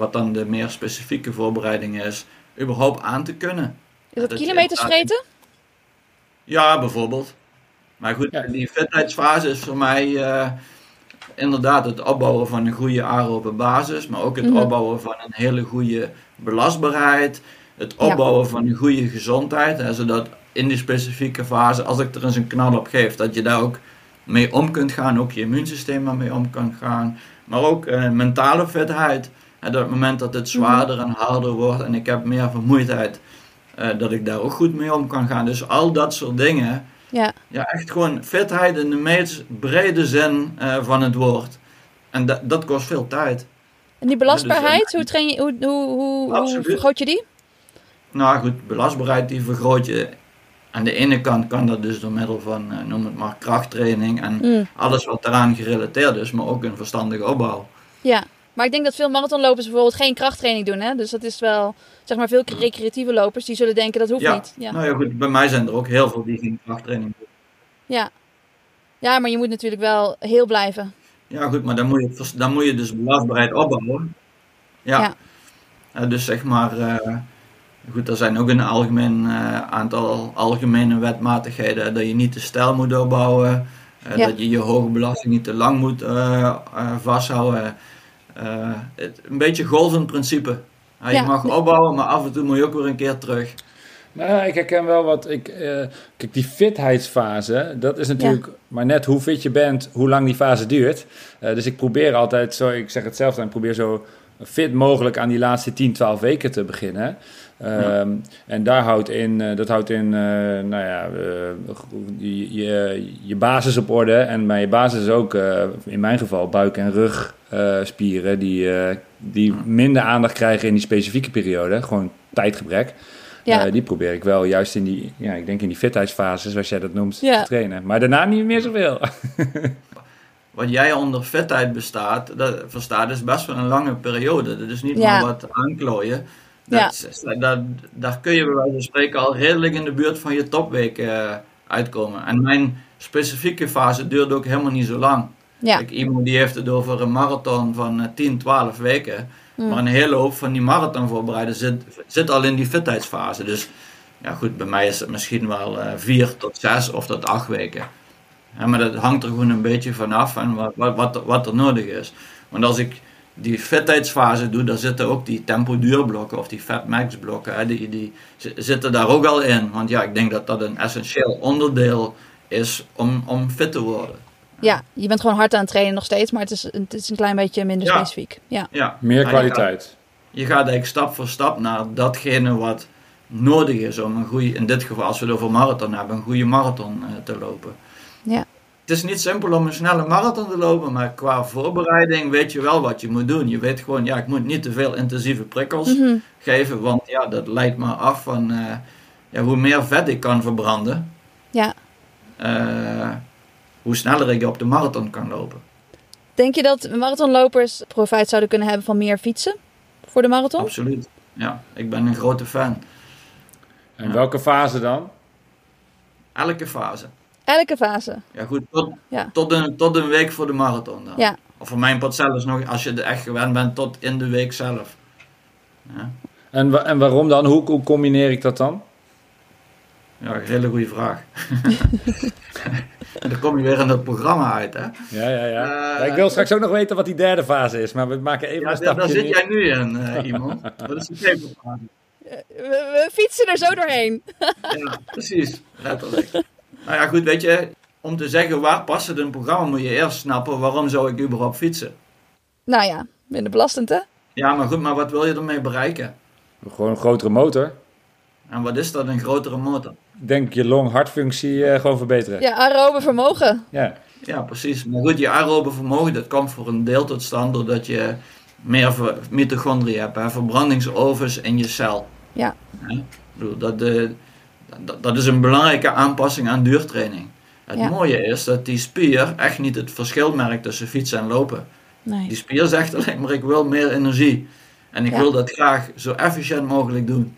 wat dan de meer specifieke voorbereiding is, überhaupt aan te kunnen. Is dat, kilometers vreten? Ja, bijvoorbeeld. Maar goed, ja. die fitheidsfase is voor mij uh, inderdaad het opbouwen van een goede aerobe basis, maar ook het mm -hmm. opbouwen van een hele goede belastbaarheid, het opbouwen ja. van een goede gezondheid, hè, zodat in die specifieke fase, als ik er eens een knal op geef, dat je daar ook mee om kunt gaan, ook je immuunsysteem ermee om kan gaan, maar ook uh, mentale fitheid. En op het moment dat het zwaarder en harder wordt en ik heb meer vermoeidheid, uh, dat ik daar ook goed mee om kan gaan. Dus al dat soort dingen. Ja, ja echt gewoon fitheid in de meest brede zin uh, van het woord. En dat, dat kost veel tijd. En die belastbaarheid, dus, hoe, train je, hoe, hoe, hoe, hoe vergroot je die? Nou goed, belastbaarheid die vergroot je aan de ene kant kan dat dus door middel van, uh, noem het maar, krachttraining en mm. alles wat daaraan gerelateerd is, maar ook een verstandige opbouw. Ja, maar ik denk dat veel marathonlopers bijvoorbeeld geen krachttraining doen. Hè? Dus dat is wel, zeg maar, veel recreatieve lopers die zullen denken dat hoeft ja. niet. Ja, nou ja, goed, bij mij zijn er ook heel veel die geen krachttraining doen. Ja. ja, maar je moet natuurlijk wel heel blijven. Ja, goed, maar dan moet je, dan moet je dus belastbaarheid opbouwen. Ja. ja. Uh, dus zeg maar. Uh, Goed, er zijn ook een algemeen uh, aantal algemene wetmatigheden dat je niet te stijl moet opbouwen, ja. dat je je hoge belasting niet te lang moet uh. Het, een beetje golvend principe. je ja. mag opbouwen, maar af en toe moet je ook weer een keer terug. Nou, ik herken wel wat ik. kijk, die fitheidsfase, dat is natuurlijk ja. maar net hoe fit je bent, hoe lang die fase duurt. dus ik probeer altijd zo, ik zeg het zelf dan, ik probeer zo fit mogelijk aan die laatste 10, 12 weken te beginnen. Ja. Um, en daar houdt in, uh, dat houdt in, uh, nou ja, uh, je, je, je, basis op orde. En bij je basis ook, in mijn geval, buik- en rugspieren, die, die minder aandacht krijgen in die specifieke periode. Gewoon tijdgebrek. Ja. die probeer ik wel juist in die, ja, ik denk in die fitheidsfase, zoals jij dat noemt, ja. te trainen. Maar daarna niet meer zoveel. wat jij onder vetheid bestaat, dat, verstaat, is best wel een lange periode. Dat is niet maar wat aanklooien. Dat, ja. dat, daar kun je bij wijze van spreken al redelijk in de buurt van je topweek uh, uitkomen. En mijn specifieke fase duurt ook helemaal niet zo lang. Ja. Kijk, iemand die heeft het over een marathon van uh, 10, 12 weken. Mm. Maar een hele hoop van die marathon voorbereiden zit, zit al in die fitheidsfase. Dus ja goed, bij mij is het misschien wel uh, 4 tot 6 of tot 8 weken. Ja, maar dat hangt er gewoon een beetje vanaf en wat, wat, wat, wat er nodig is. Want als ik die fitheidsfase doe, daar zitten ook die tempo duurblokken of die fat max blokken. Hè, die, die zitten daar ook al in. Want ja, ik denk dat dat een essentieel onderdeel is om, om fit te worden. Ja, je bent gewoon hard aan het trainen nog steeds, maar het is, het is een klein beetje minder Ja. specifiek. Ja. Ja. Meer Maar je gaat- kwaliteit. Je gaat eigenlijk stap voor stap naar datgene wat nodig is om een goede, in dit geval als we het over marathon hebben, een goede marathon eh, te lopen. Het is niet simpel om een snelle marathon te lopen, maar qua voorbereiding weet je wel wat je moet doen. Je weet gewoon, ja, ik moet niet te veel intensieve prikkels Mhm. geven, want ja, dat leidt me af van eh, ja, hoe meer vet ik kan verbranden, ja. eh, hoe sneller ik op de marathon kan lopen. Denk je dat marathonlopers profijt zouden kunnen hebben van meer fietsen voor de marathon? Absoluut. Ja, ik ben een grote fan. En welke fase dan? Elke fase. Elke fase. Ja, goed, tot, Ja. tot, een, tot een week voor de marathon dan. Ja. Of voor mijn part zelfs nog, als je er echt gewend bent, tot in de week zelf. Ja, En, wa- en waarom dan? Hoe, hoe combineer ik dat dan? ja een hele goede vraag. en dan kom je weer in dat programma uit, hè? Ja, ja, ja. Eh, Ja, ik wil straks ook nog weten wat die derde fase is, maar we maken even Ja, een daar, daar stapje. zit jij nu in, eh, iemand. Dat is de taperfase. We, we fietsen er zo doorheen. Ja, precies. Letterlijk. Nou ja, goed, weet je, om te zeggen waar past het in een programma, moet je eerst snappen waarom zou ik überhaupt fietsen. Nou ja, minder belastend hè? Ja, maar goed, maar wat wil je ermee bereiken? Gewoon een grotere motor. En wat is dat, een grotere motor? Ik denk je long-hartfunctie eh, gewoon verbeteren. Ja, aerobe vermogen. Ja. Ja, precies. Maar goed, je aerobe vermogen, dat komt voor een deel tot stand doordat je meer ver- mitochondriën hebt, hè, verbrandingsovens in je cel. Ja. Hè? Ik bedoel, dat, eh, dat, dat is een belangrijke aanpassing aan duurtraining. Het Ja. mooie is dat die spier echt niet het verschil merkt tussen fietsen en lopen. Die Nee. spier zegt alleen maar ik wil meer energie. En ik Ja. wil dat graag zo efficiënt mogelijk doen.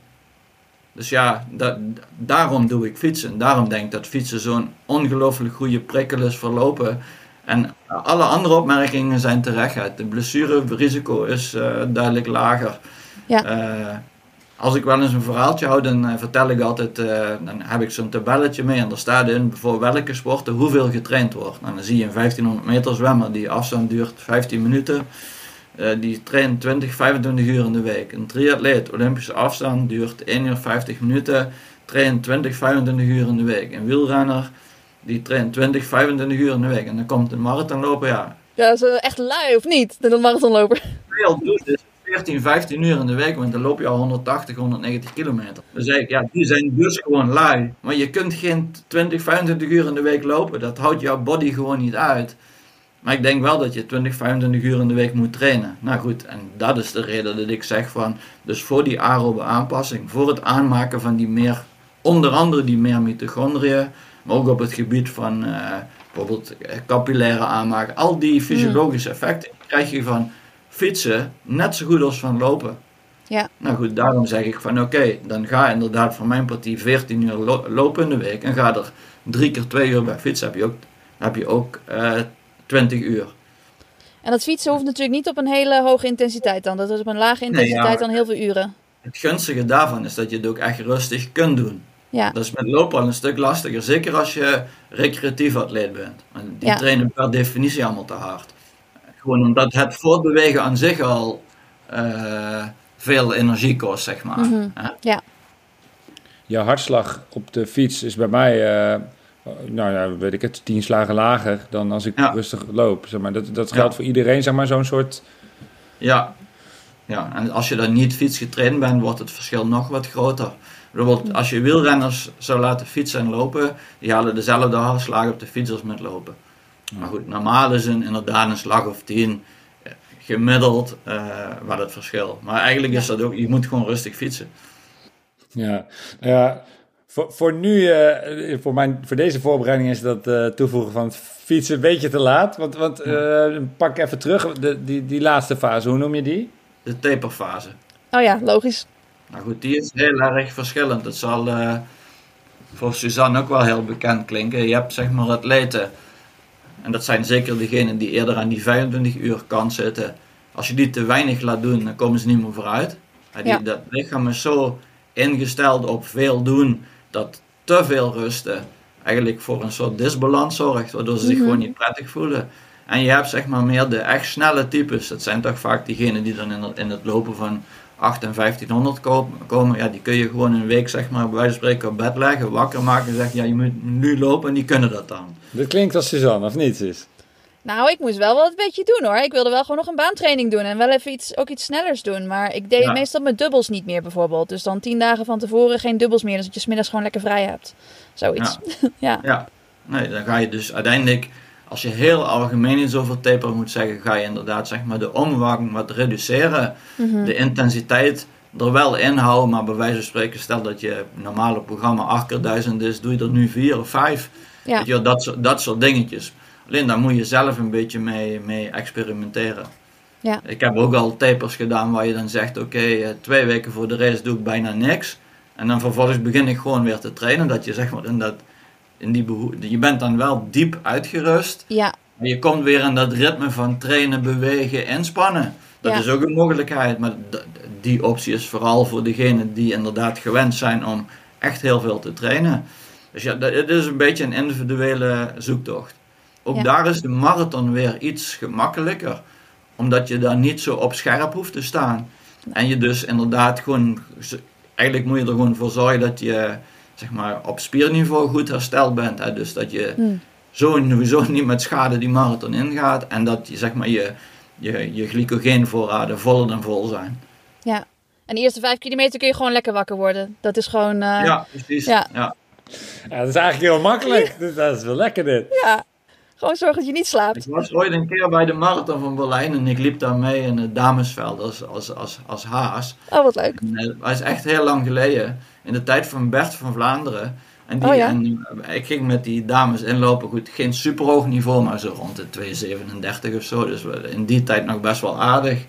Dus ja, da- daarom doe ik fietsen. Daarom denk ik dat fietsen zo'n ongelooflijk goede prikkel is voor lopen. En alle andere opmerkingen zijn terecht. Het blessurerisico is eh, duidelijk lager. Ja. Eh, als ik wel eens een verhaaltje hou, dan eh, vertel ik altijd, eh, dan heb ik zo'n tabelletje mee en daar staat in voor welke sporten hoeveel getraind wordt. Nou, dan zie je een 1500 meter zwemmer, die afstand duurt 15 minuten. Eh, die traint 20, 25 uur in de week. Een triatleet, Olympische afstand, duurt 1 uur 50 minuten, traint 20, 25 uur in de week. Een wielrenner, die traint 20, 25 uur in de week. En dan komt een marathonloper, ja, Ja, dat is echt lui of niet? De marathonloper. veel doet is 14, 15 uur in de week, want dan loop je al 180, 190 kilometer. Dan zeg ik, ja, die zijn dus gewoon lui. Maar je kunt geen 20, 25 uur in de week lopen. Dat houdt jouw body gewoon niet uit. Maar ik denk wel dat je 20, 25 uur in de week moet trainen. Nou goed, en dat is de reden dat ik zeg van, dus voor die aerobe aanpassing, voor het aanmaken van die meer, onder andere die meer mitochondriën, maar ook op het gebied van eh, bijvoorbeeld eh, capillaire aanmaken, al die fysiologische effecten krijg je van fietsen net zo goed als van lopen. Ja. Nou goed, daarom zeg ik van oké, dan ga inderdaad voor mijn partij 14 uur lo- lopen in de week en ga er drie keer twee uur bij fietsen, heb je ook, heb je ook eh 20 uur. En dat fietsen hoeft natuurlijk niet op een hele hoge intensiteit dan. Dat is op een lage intensiteit dan heel veel uren. Het gunstige daarvan is dat je het ook echt rustig kunt doen. Ja, Dat is met lopen al een stuk lastiger, zeker als je recreatief atleet bent. Want die Ja. trainen per definitie allemaal te hard. Gewoon omdat het voortbewegen aan zich al eh, veel energie kost, zeg maar. Mhm. Hè? Je hartslag op de fiets is bij mij, eh, nou ja, weet ik het, tien slagen lager dan als ik Ja. rustig loop. Zeg maar. Dat, dat geldt Ja. voor iedereen, zeg maar, zo'n soort... Ja. ja, en als je dan niet fietsgetraind bent, wordt het verschil nog wat groter. Bijvoorbeeld als je wielrenners zou laten fietsen en lopen, die halen dezelfde hartslag op de fiets als met lopen. Maar goed, normaal is een, inderdaad een slag of tien eh, gemiddeld eh wat het verschil. Maar eigenlijk is dat ook, je moet gewoon rustig fietsen. Ja, ja voor, voor nu, eh, voor, mijn, voor deze voorbereiding is dat eh, toevoegen van fietsen een beetje te laat. Want, want eh, pak even terug, de, die, die laatste fase, hoe noem je die? De taperfase. oh ja, logisch. Nou goed, die is heel erg verschillend. Dat zal eh, voor Suzanne ook wel heel bekend klinken. Je hebt zeg maar atleten, en dat zijn zeker degenen die eerder aan die 25 uur kant zitten. Als je die te weinig laat doen, dan komen ze niet meer vooruit. Ja, die, Ja. Dat lichaam is zo ingesteld op veel doen, dat te veel rusten eigenlijk voor een soort disbalans zorgt, waardoor ze zich gewoon niet prettig voelen. En je hebt zeg maar meer de echt snelle types. Dat zijn toch vaak diegenen die dan in het, in het lopen van 8 en 1500 komen. Ja, die kun je gewoon een week zeg maar bij wijze van spreken op bed leggen, wakker maken en zeggen ja je moet nu lopen en die kunnen dat dan. Dat klinkt als Suzanne, of niet Sis? Nou, ik moest wel wat een beetje doen hoor. Ik wilde wel gewoon nog een baantraining doen en wel even iets, ook iets snellers doen. Maar ik deed Ja. meestal met dubbels niet meer bijvoorbeeld. Dus dan tien dagen van tevoren geen dubbels meer. Dus dat je smiddags gewoon lekker vrij hebt. Zoiets. Ja. Ja, nee, dan ga je dus uiteindelijk, als je heel algemeen iets over taper moet zeggen, ga je inderdaad zeg maar de omvang wat reduceren. De intensiteit er wel in houden, maar bij wijze van spreken, stel dat je normale programma 8 keer 1000 is, doe je er nu 4 of 5. Ja. Weet je, wel, dat, soort, dat soort dingetjes. Alleen daar moet je zelf een beetje mee, mee experimenteren. Ja. Ik heb ook al tapers gedaan waar je dan zegt, oké, eh, twee weken voor de race doe ik bijna niks. En dan vervolgens begin ik gewoon weer te trainen. Dat je zeg maar in dat, in die je bent dan wel diep uitgerust. Ja. Maar je komt weer in dat ritme van trainen, bewegen, inspannen. Dat Ja. is ook een mogelijkheid. Maar die optie is vooral voor degenen die inderdaad gewend zijn om echt heel veel te trainen. Dus ja, dat- het is een beetje een individuele zoektocht. Ook Ja. daar is de marathon weer iets gemakkelijker. Omdat je daar niet zo op scherp hoeft te staan. En je dus inderdaad gewoon... Eigenlijk moet je er gewoon voor zorgen dat je zeg maar, op spierniveau goed hersteld bent. Hè? Dus dat je Hm. sowieso niet met schade die marathon ingaat. En dat je, zeg maar, je, je, je glycogeenvoorraden voller dan vol zijn. ja. En de eerste vijf kilometer kun je gewoon lekker wakker worden. Dat is gewoon... eh, ja, precies. ja. Ja. Ja, dat is eigenlijk heel makkelijk. Dus dat is wel lekker dit. ja. Gewoon zorgen dat je niet slaapt. Ik was ooit een keer bij de marathon van Berlijn en ik liep daar mee in het damesveld als, als, als, als haas. Oh, wat leuk. En, eh, Dat is echt heel lang geleden. In de tijd van Bert van Vlaanderen. En, die, Oh ja? en eh, ik ging met die dames inlopen. Goed, geen super hoog niveau, maar zo rond de 2,37 of zo. Dus we- in die tijd nog best wel aardig.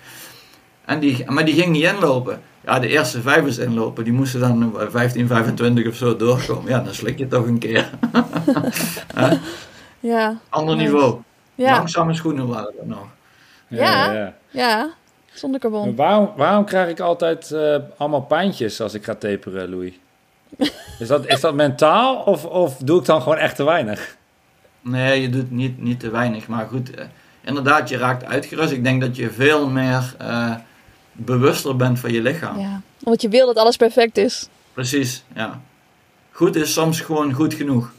En die, maar die ging niet inlopen. Ja, de eerste vijf is inlopen. Die moesten dan eh, 15, 25 of zo doorkomen. Ja, dan slik je toch een keer. Ja. Ander niveau. Ja. Langzame schoenen waren er nog. Ja. Ja. Zonder carbon. Waarom, waarom krijg ik altijd eh, allemaal pijntjes als ik ga taperen, Louis? Is dat, is dat mentaal of, of doe ik dan gewoon echt te weinig? Nee, je doet niet, niet te weinig. Maar goed, eh, inderdaad, je raakt uitgerust. Ik denk dat je veel meer eh, bewuster bent van je lichaam. Ja. Omdat je wil dat alles perfect is. Precies, ja. Goed is soms gewoon goed genoeg.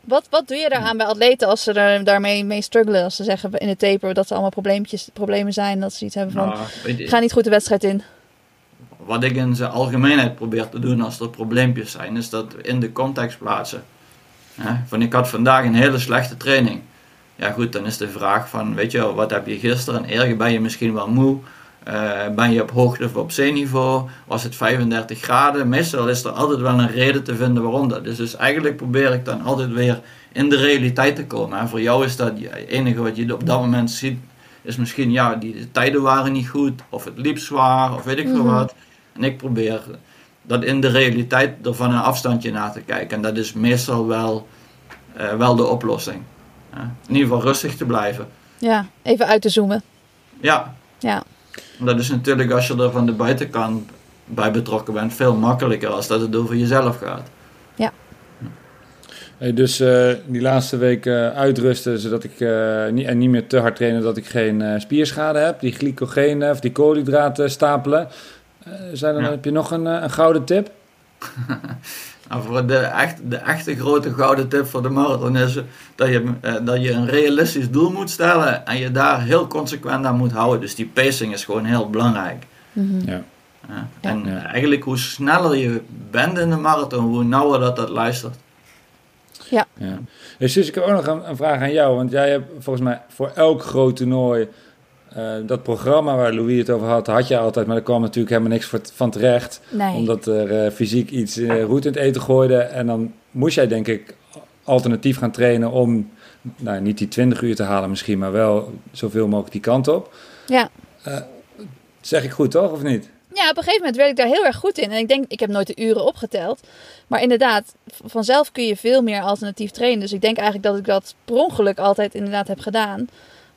Wat, wat doe je daaraan bij atleten als ze daarmee mee struggelen? Als ze zeggen in de taper dat er allemaal probleempjes, problemen zijn. Dat ze iets hebben van, Nou, ga niet goed de wedstrijd in. wat ik in zijn algemeenheid probeer te doen als er probleempjes zijn, is dat in de context plaatsen. Van ik had vandaag een hele slechte training. Ja goed, dan is de vraag van, weet je wel, wat heb je gisteren? Ergens ben je misschien wel moe. Eh, ben je op hoogte of op zeeniveau? Was het 35 graden? Meestal is er altijd wel een reden te vinden waarom dat is. Dus eigenlijk probeer ik dan altijd weer in de realiteit te komen. En voor jou is dat het enige wat je op dat moment ziet, is misschien ja, die tijden waren niet goed, of het liep zwaar, of weet ik veel Mhm. wat. En ik probeer dat in de realiteit er van een afstandje naar te kijken. En dat is meestal wel, eh, wel de oplossing. In ieder geval rustig te blijven. Ja, even uit te zoomen. Ja, Ja, dat is natuurlijk als je er van de buitenkant bij betrokken bent veel makkelijker als dat het over jezelf gaat. Hey, dus eh, die laatste week eh, uitrusten, zodat ik eh, niet, en niet meer te hard trainen, dat ik geen eh, spierschade heb. Die glycogeen of die koolhydraten stapelen. Eh, zijn er, Ja. Heb je nog een, een gouden tip? Nou, voor de, echt, de echte grote gouden tip voor de marathon is dat je, eh, dat je een realistisch doel moet stellen en je daar heel consequent aan moet houden. Dus die pacing is gewoon heel belangrijk. Mhm. Ja. Ja. En Ja. eh, eigenlijk hoe sneller je bent in de marathon, hoe nauwer dat dat luistert. Ja. Suus, ik heb ook nog een, een vraag aan jou. Want jij hebt volgens mij voor elk groot toernooi... eh, dat programma waar Louis het over had, had je altijd. Maar er kwam natuurlijk helemaal niks van terecht. nee. Omdat er eh, fysiek iets uh, roet in het eten gooide. En dan moest jij denk ik alternatief gaan trainen om... Nou, niet die 20 uur te halen misschien, maar wel zoveel mogelijk die kant op. Ja. Zeg ik goed, toch? Of niet? Ja, op een gegeven moment werd ik daar heel erg goed in. En ik denk, ik heb nooit de uren opgeteld. Maar inderdaad, vanzelf kun je veel meer alternatief trainen. Dus ik denk eigenlijk dat ik dat per ongeluk altijd inderdaad heb gedaan.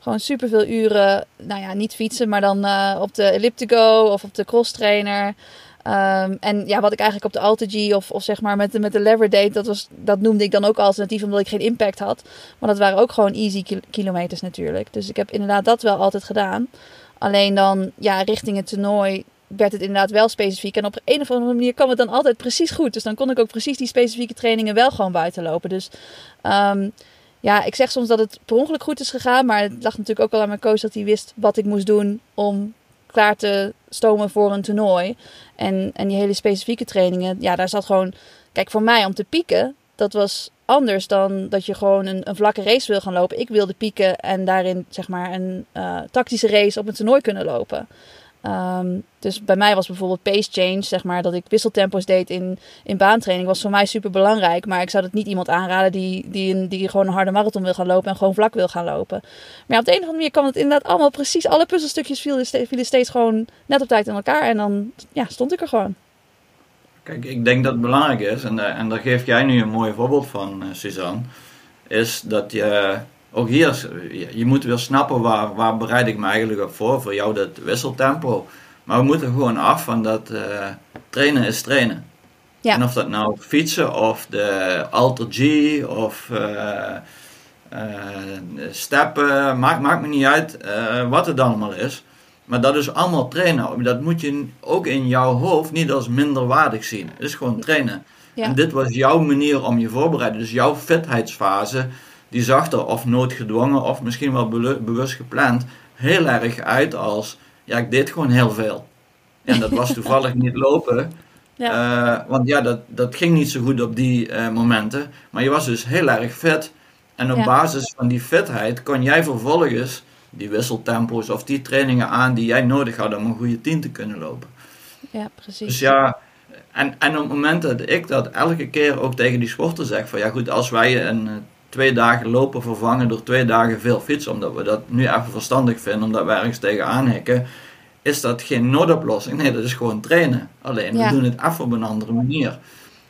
Gewoon superveel uren, nou ja, niet fietsen, maar dan eh, op de elliptico of op de cross trainer. Ehm, en ja, wat ik eigenlijk op de Alta G of, of zeg maar met de, met de lever deed, dat, was, dat noemde ik dan ook alternatief omdat ik geen impact had. Maar dat waren ook gewoon easy kilometers natuurlijk. Dus ik heb inderdaad dat wel altijd gedaan. Alleen dan, ja, richting het toernooi werd het inderdaad wel specifiek. En op een of andere manier kwam het dan altijd precies goed. Dus dan kon ik ook precies die specifieke trainingen wel gewoon buiten lopen. Dus um, ja, ik zeg soms dat het per ongeluk goed is gegaan. Maar het lag natuurlijk ook wel aan mijn coach dat hij wist wat ik moest doen om klaar te stomen voor een toernooi. En, en die hele specifieke trainingen, ja, daar zat gewoon... Kijk, voor mij om te pieken, dat was anders dan dat je gewoon een, een vlakke race wil gaan lopen. Ik wilde pieken en daarin zeg maar een uh, tactische race op een toernooi kunnen lopen. Um, dus bij mij was bijvoorbeeld pace change, zeg maar, dat ik wisseltempo's deed in, in baantraining, was voor mij super belangrijk. Maar ik zou dat niet iemand aanraden die, die, een, die gewoon een harde marathon wil gaan lopen en gewoon vlak wil gaan lopen. Maar ja, op de een of andere manier kwam het inderdaad allemaal precies, alle puzzelstukjes vielen, vielen steeds gewoon net op tijd in elkaar. En dan ja, stond ik er gewoon. Kijk, ik denk dat het belangrijk is, en, en daar geef jij nu een mooi voorbeeld van, uh, Suzanne, is dat je ook hier, je moet weer snappen waar, waar bereid ik me eigenlijk op voor. Voor jou dat wisseltempo. Maar we moeten gewoon af van dat uh, trainen is trainen. Ja. En of dat nou fietsen of de Alter G of uh, uh, steppen, maakt, maakt me niet uit wat het allemaal is. Maar dat is allemaal trainen. Dat moet je ook in jouw hoofd niet als minderwaardig zien. Het is gewoon trainen. Ja. En dit was jouw manier om je voorbereiden. Dus jouw fitheidsfase die zag er of noodgedwongen of misschien wel bewust gepland heel erg uit als ja, ik deed gewoon heel veel. En dat was toevallig niet lopen. Ja. Uh, want ja, dat, dat ging niet zo goed op die uh, momenten. Maar je was dus heel erg fit. En op ja. basis van die fitheid kon jij vervolgens die wisseltempo's of die trainingen aan die jij nodig had om een goede team te kunnen lopen. Ja, precies. Dus ja, en, en op het moment dat ik dat elke keer ook tegen die sporter zeg: van ja, goed, als wij een twee dagen lopen vervangen door twee dagen veel fietsen, omdat we dat nu even verstandig vinden, omdat we ergens tegenaan hikken, is dat geen noodoplossing. Nee, dat is gewoon trainen. Alleen, we doen het even op een andere manier.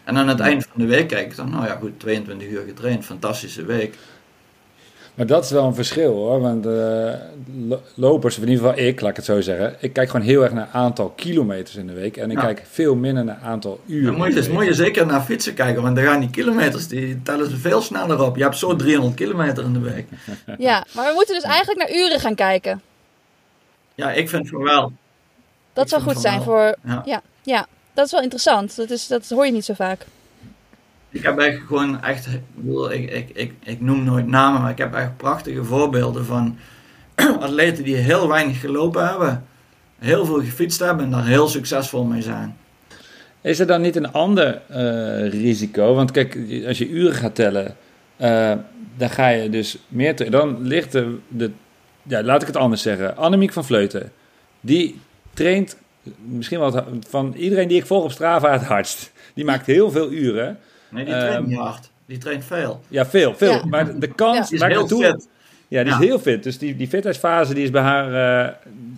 En aan het eind van de week kijk ik dan, nou ja, goed, 22 uur getraind, fantastische week. Maar dat is wel een verschil hoor. Want uh, lopers, in ieder geval ik, laat ik het zo zeggen. Ik kijk gewoon heel erg naar aantal kilometers in de week. En ik kijk veel minder naar aantal uren. Dan moet je, dus moet je zeker naar fietsen kijken. Want dan gaan die kilometers, die tellen ze veel sneller op. Je hebt zo 300 kilometer in de week. Ja, maar we moeten dus eigenlijk naar uren gaan kijken. Ja, ik vind voor wel. Dat zou goed zijn voor... Ja. ja. Ja, dat is wel interessant. Dat, is, dat hoor je niet zo vaak ik heb echt gewoon echt, ik, ik, ik, ik noem nooit namen, maar ik heb echt prachtige voorbeelden van atleten die heel weinig gelopen hebben, heel veel gefietst hebben en daar heel succesvol mee zijn. Is er dan niet een ander uh, risico? Want kijk, als je uren gaat tellen, uh, dan ga je dus meer. Dan ligt de, de. Ja, laat ik het anders zeggen. Annemiek van Vleuten. Die traint misschien wel van iedereen die ik volg op Strava het hardst. Die maakt heel veel uren. Nee, die traint um, niet hard. Die traint veel. Ja, veel. veel. Ja. Maar de kans... Die is heel naartoe, fit. Ja, die is heel fit. Dus die, die fitheidsfase die is bij haar uh,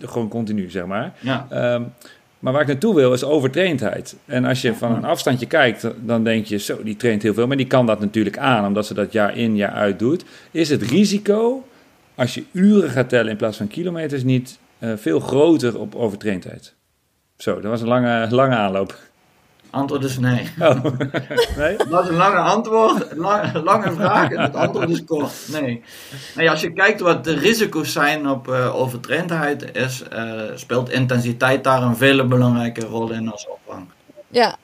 gewoon continu, zeg maar. Ja. Um, maar waar ik naartoe wil is overtraindheid. En als je van een afstandje kijkt, dan denk je, zo, die traint heel veel. Maar die kan dat natuurlijk aan, omdat ze dat jaar in, jaar uit doet. Is het risico, als je uren gaat tellen in plaats van kilometers, niet uh, veel groter op overtraindheid? Zo, dat was een lange, lange aanloop. Antwoord is nee. Oh. nee? Dat is een lange antwoord, lange, lange vraag en het antwoord is kort. Nee. nee. Als je kijkt wat de risico's zijn op uh, overtraindheid, is, uh, speelt intensiteit daar een vele belangrijke rol in als opvang. Ja,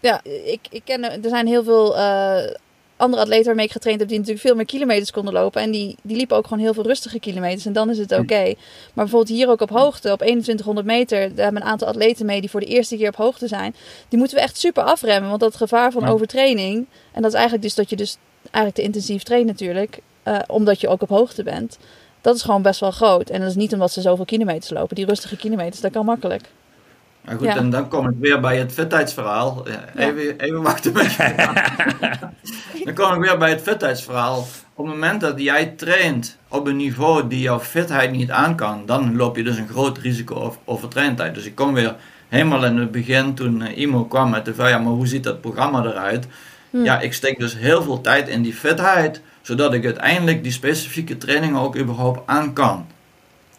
ja ik, ik ken, er zijn heel veel uh, andere atleten waarmee ik getraind heb, die natuurlijk veel meer kilometers konden lopen. En die, die liepen ook gewoon heel veel rustige kilometers. En dan is het oké. Maar bijvoorbeeld hier ook op hoogte, op 2100 meter, daar hebben een aantal atleten mee die voor de eerste keer op hoogte zijn. Die moeten we echt super afremmen. Want dat gevaar van overtraining, en dat is eigenlijk dus dat je dus eigenlijk te intensief traint natuurlijk, uh, omdat je ook op hoogte bent. Dat is gewoon best wel groot. En dat is niet omdat ze zoveel kilometers lopen. Die rustige kilometers, dat kan makkelijk. Maar goed, en dan kom ik weer bij het vetheidsverhaal. Even, even wachten met Dan kom ik weer bij het vetheidsverhaal. Op het moment dat jij traint op een niveau die jouw fitheid niet aan kan, dan loop je dus een groot risico over, over traintijd. Dus ik kom weer helemaal in het begin toen uh, Imo kwam met de vraag, ja, maar hoe ziet dat programma eruit? Hm. Ja, ik steek dus heel veel tijd in die fitheid, zodat ik uiteindelijk die specifieke trainingen ook überhaupt aan kan.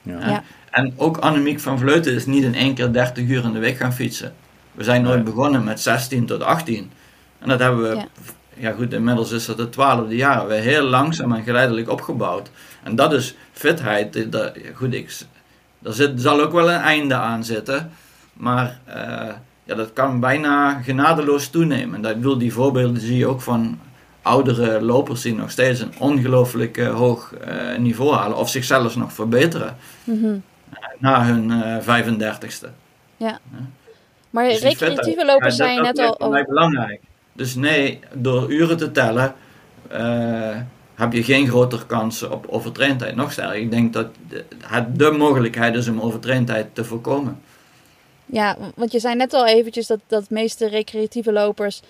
Ja. ja. En ook Annemiek van Vleuten is niet in één keer 30 uur in de week gaan fietsen. We zijn nooit Nee. begonnen met 16 tot 18. En dat hebben we, Ja. ja, goed, inmiddels is dat het twaalfde jaar. We heel langzaam en geleidelijk opgebouwd. En dat is fitheid. eh, Dat, goed, ik, er zit, zal ook wel een einde aan zitten. Maar eh, ja, dat kan bijna genadeloos toenemen. Dat, ik bedoel, die voorbeelden zie je ook van oudere lopers die nog steeds een ongelooflijk hoog eh, niveau halen. Of zichzelf nog verbeteren Mhm. Na hun eh 35ste. Maar Dus recreatieve lopers ja, zijn dat, net dat al... is mij belangrijk. Dus nee, door uren te tellen eh, heb je geen grotere kansen op overtraindheid. Nog sterker, ik denk dat het de mogelijkheid is om overtraindheid te voorkomen. Ja, want je zei net al eventjes dat, dat de meeste recreatieve lopers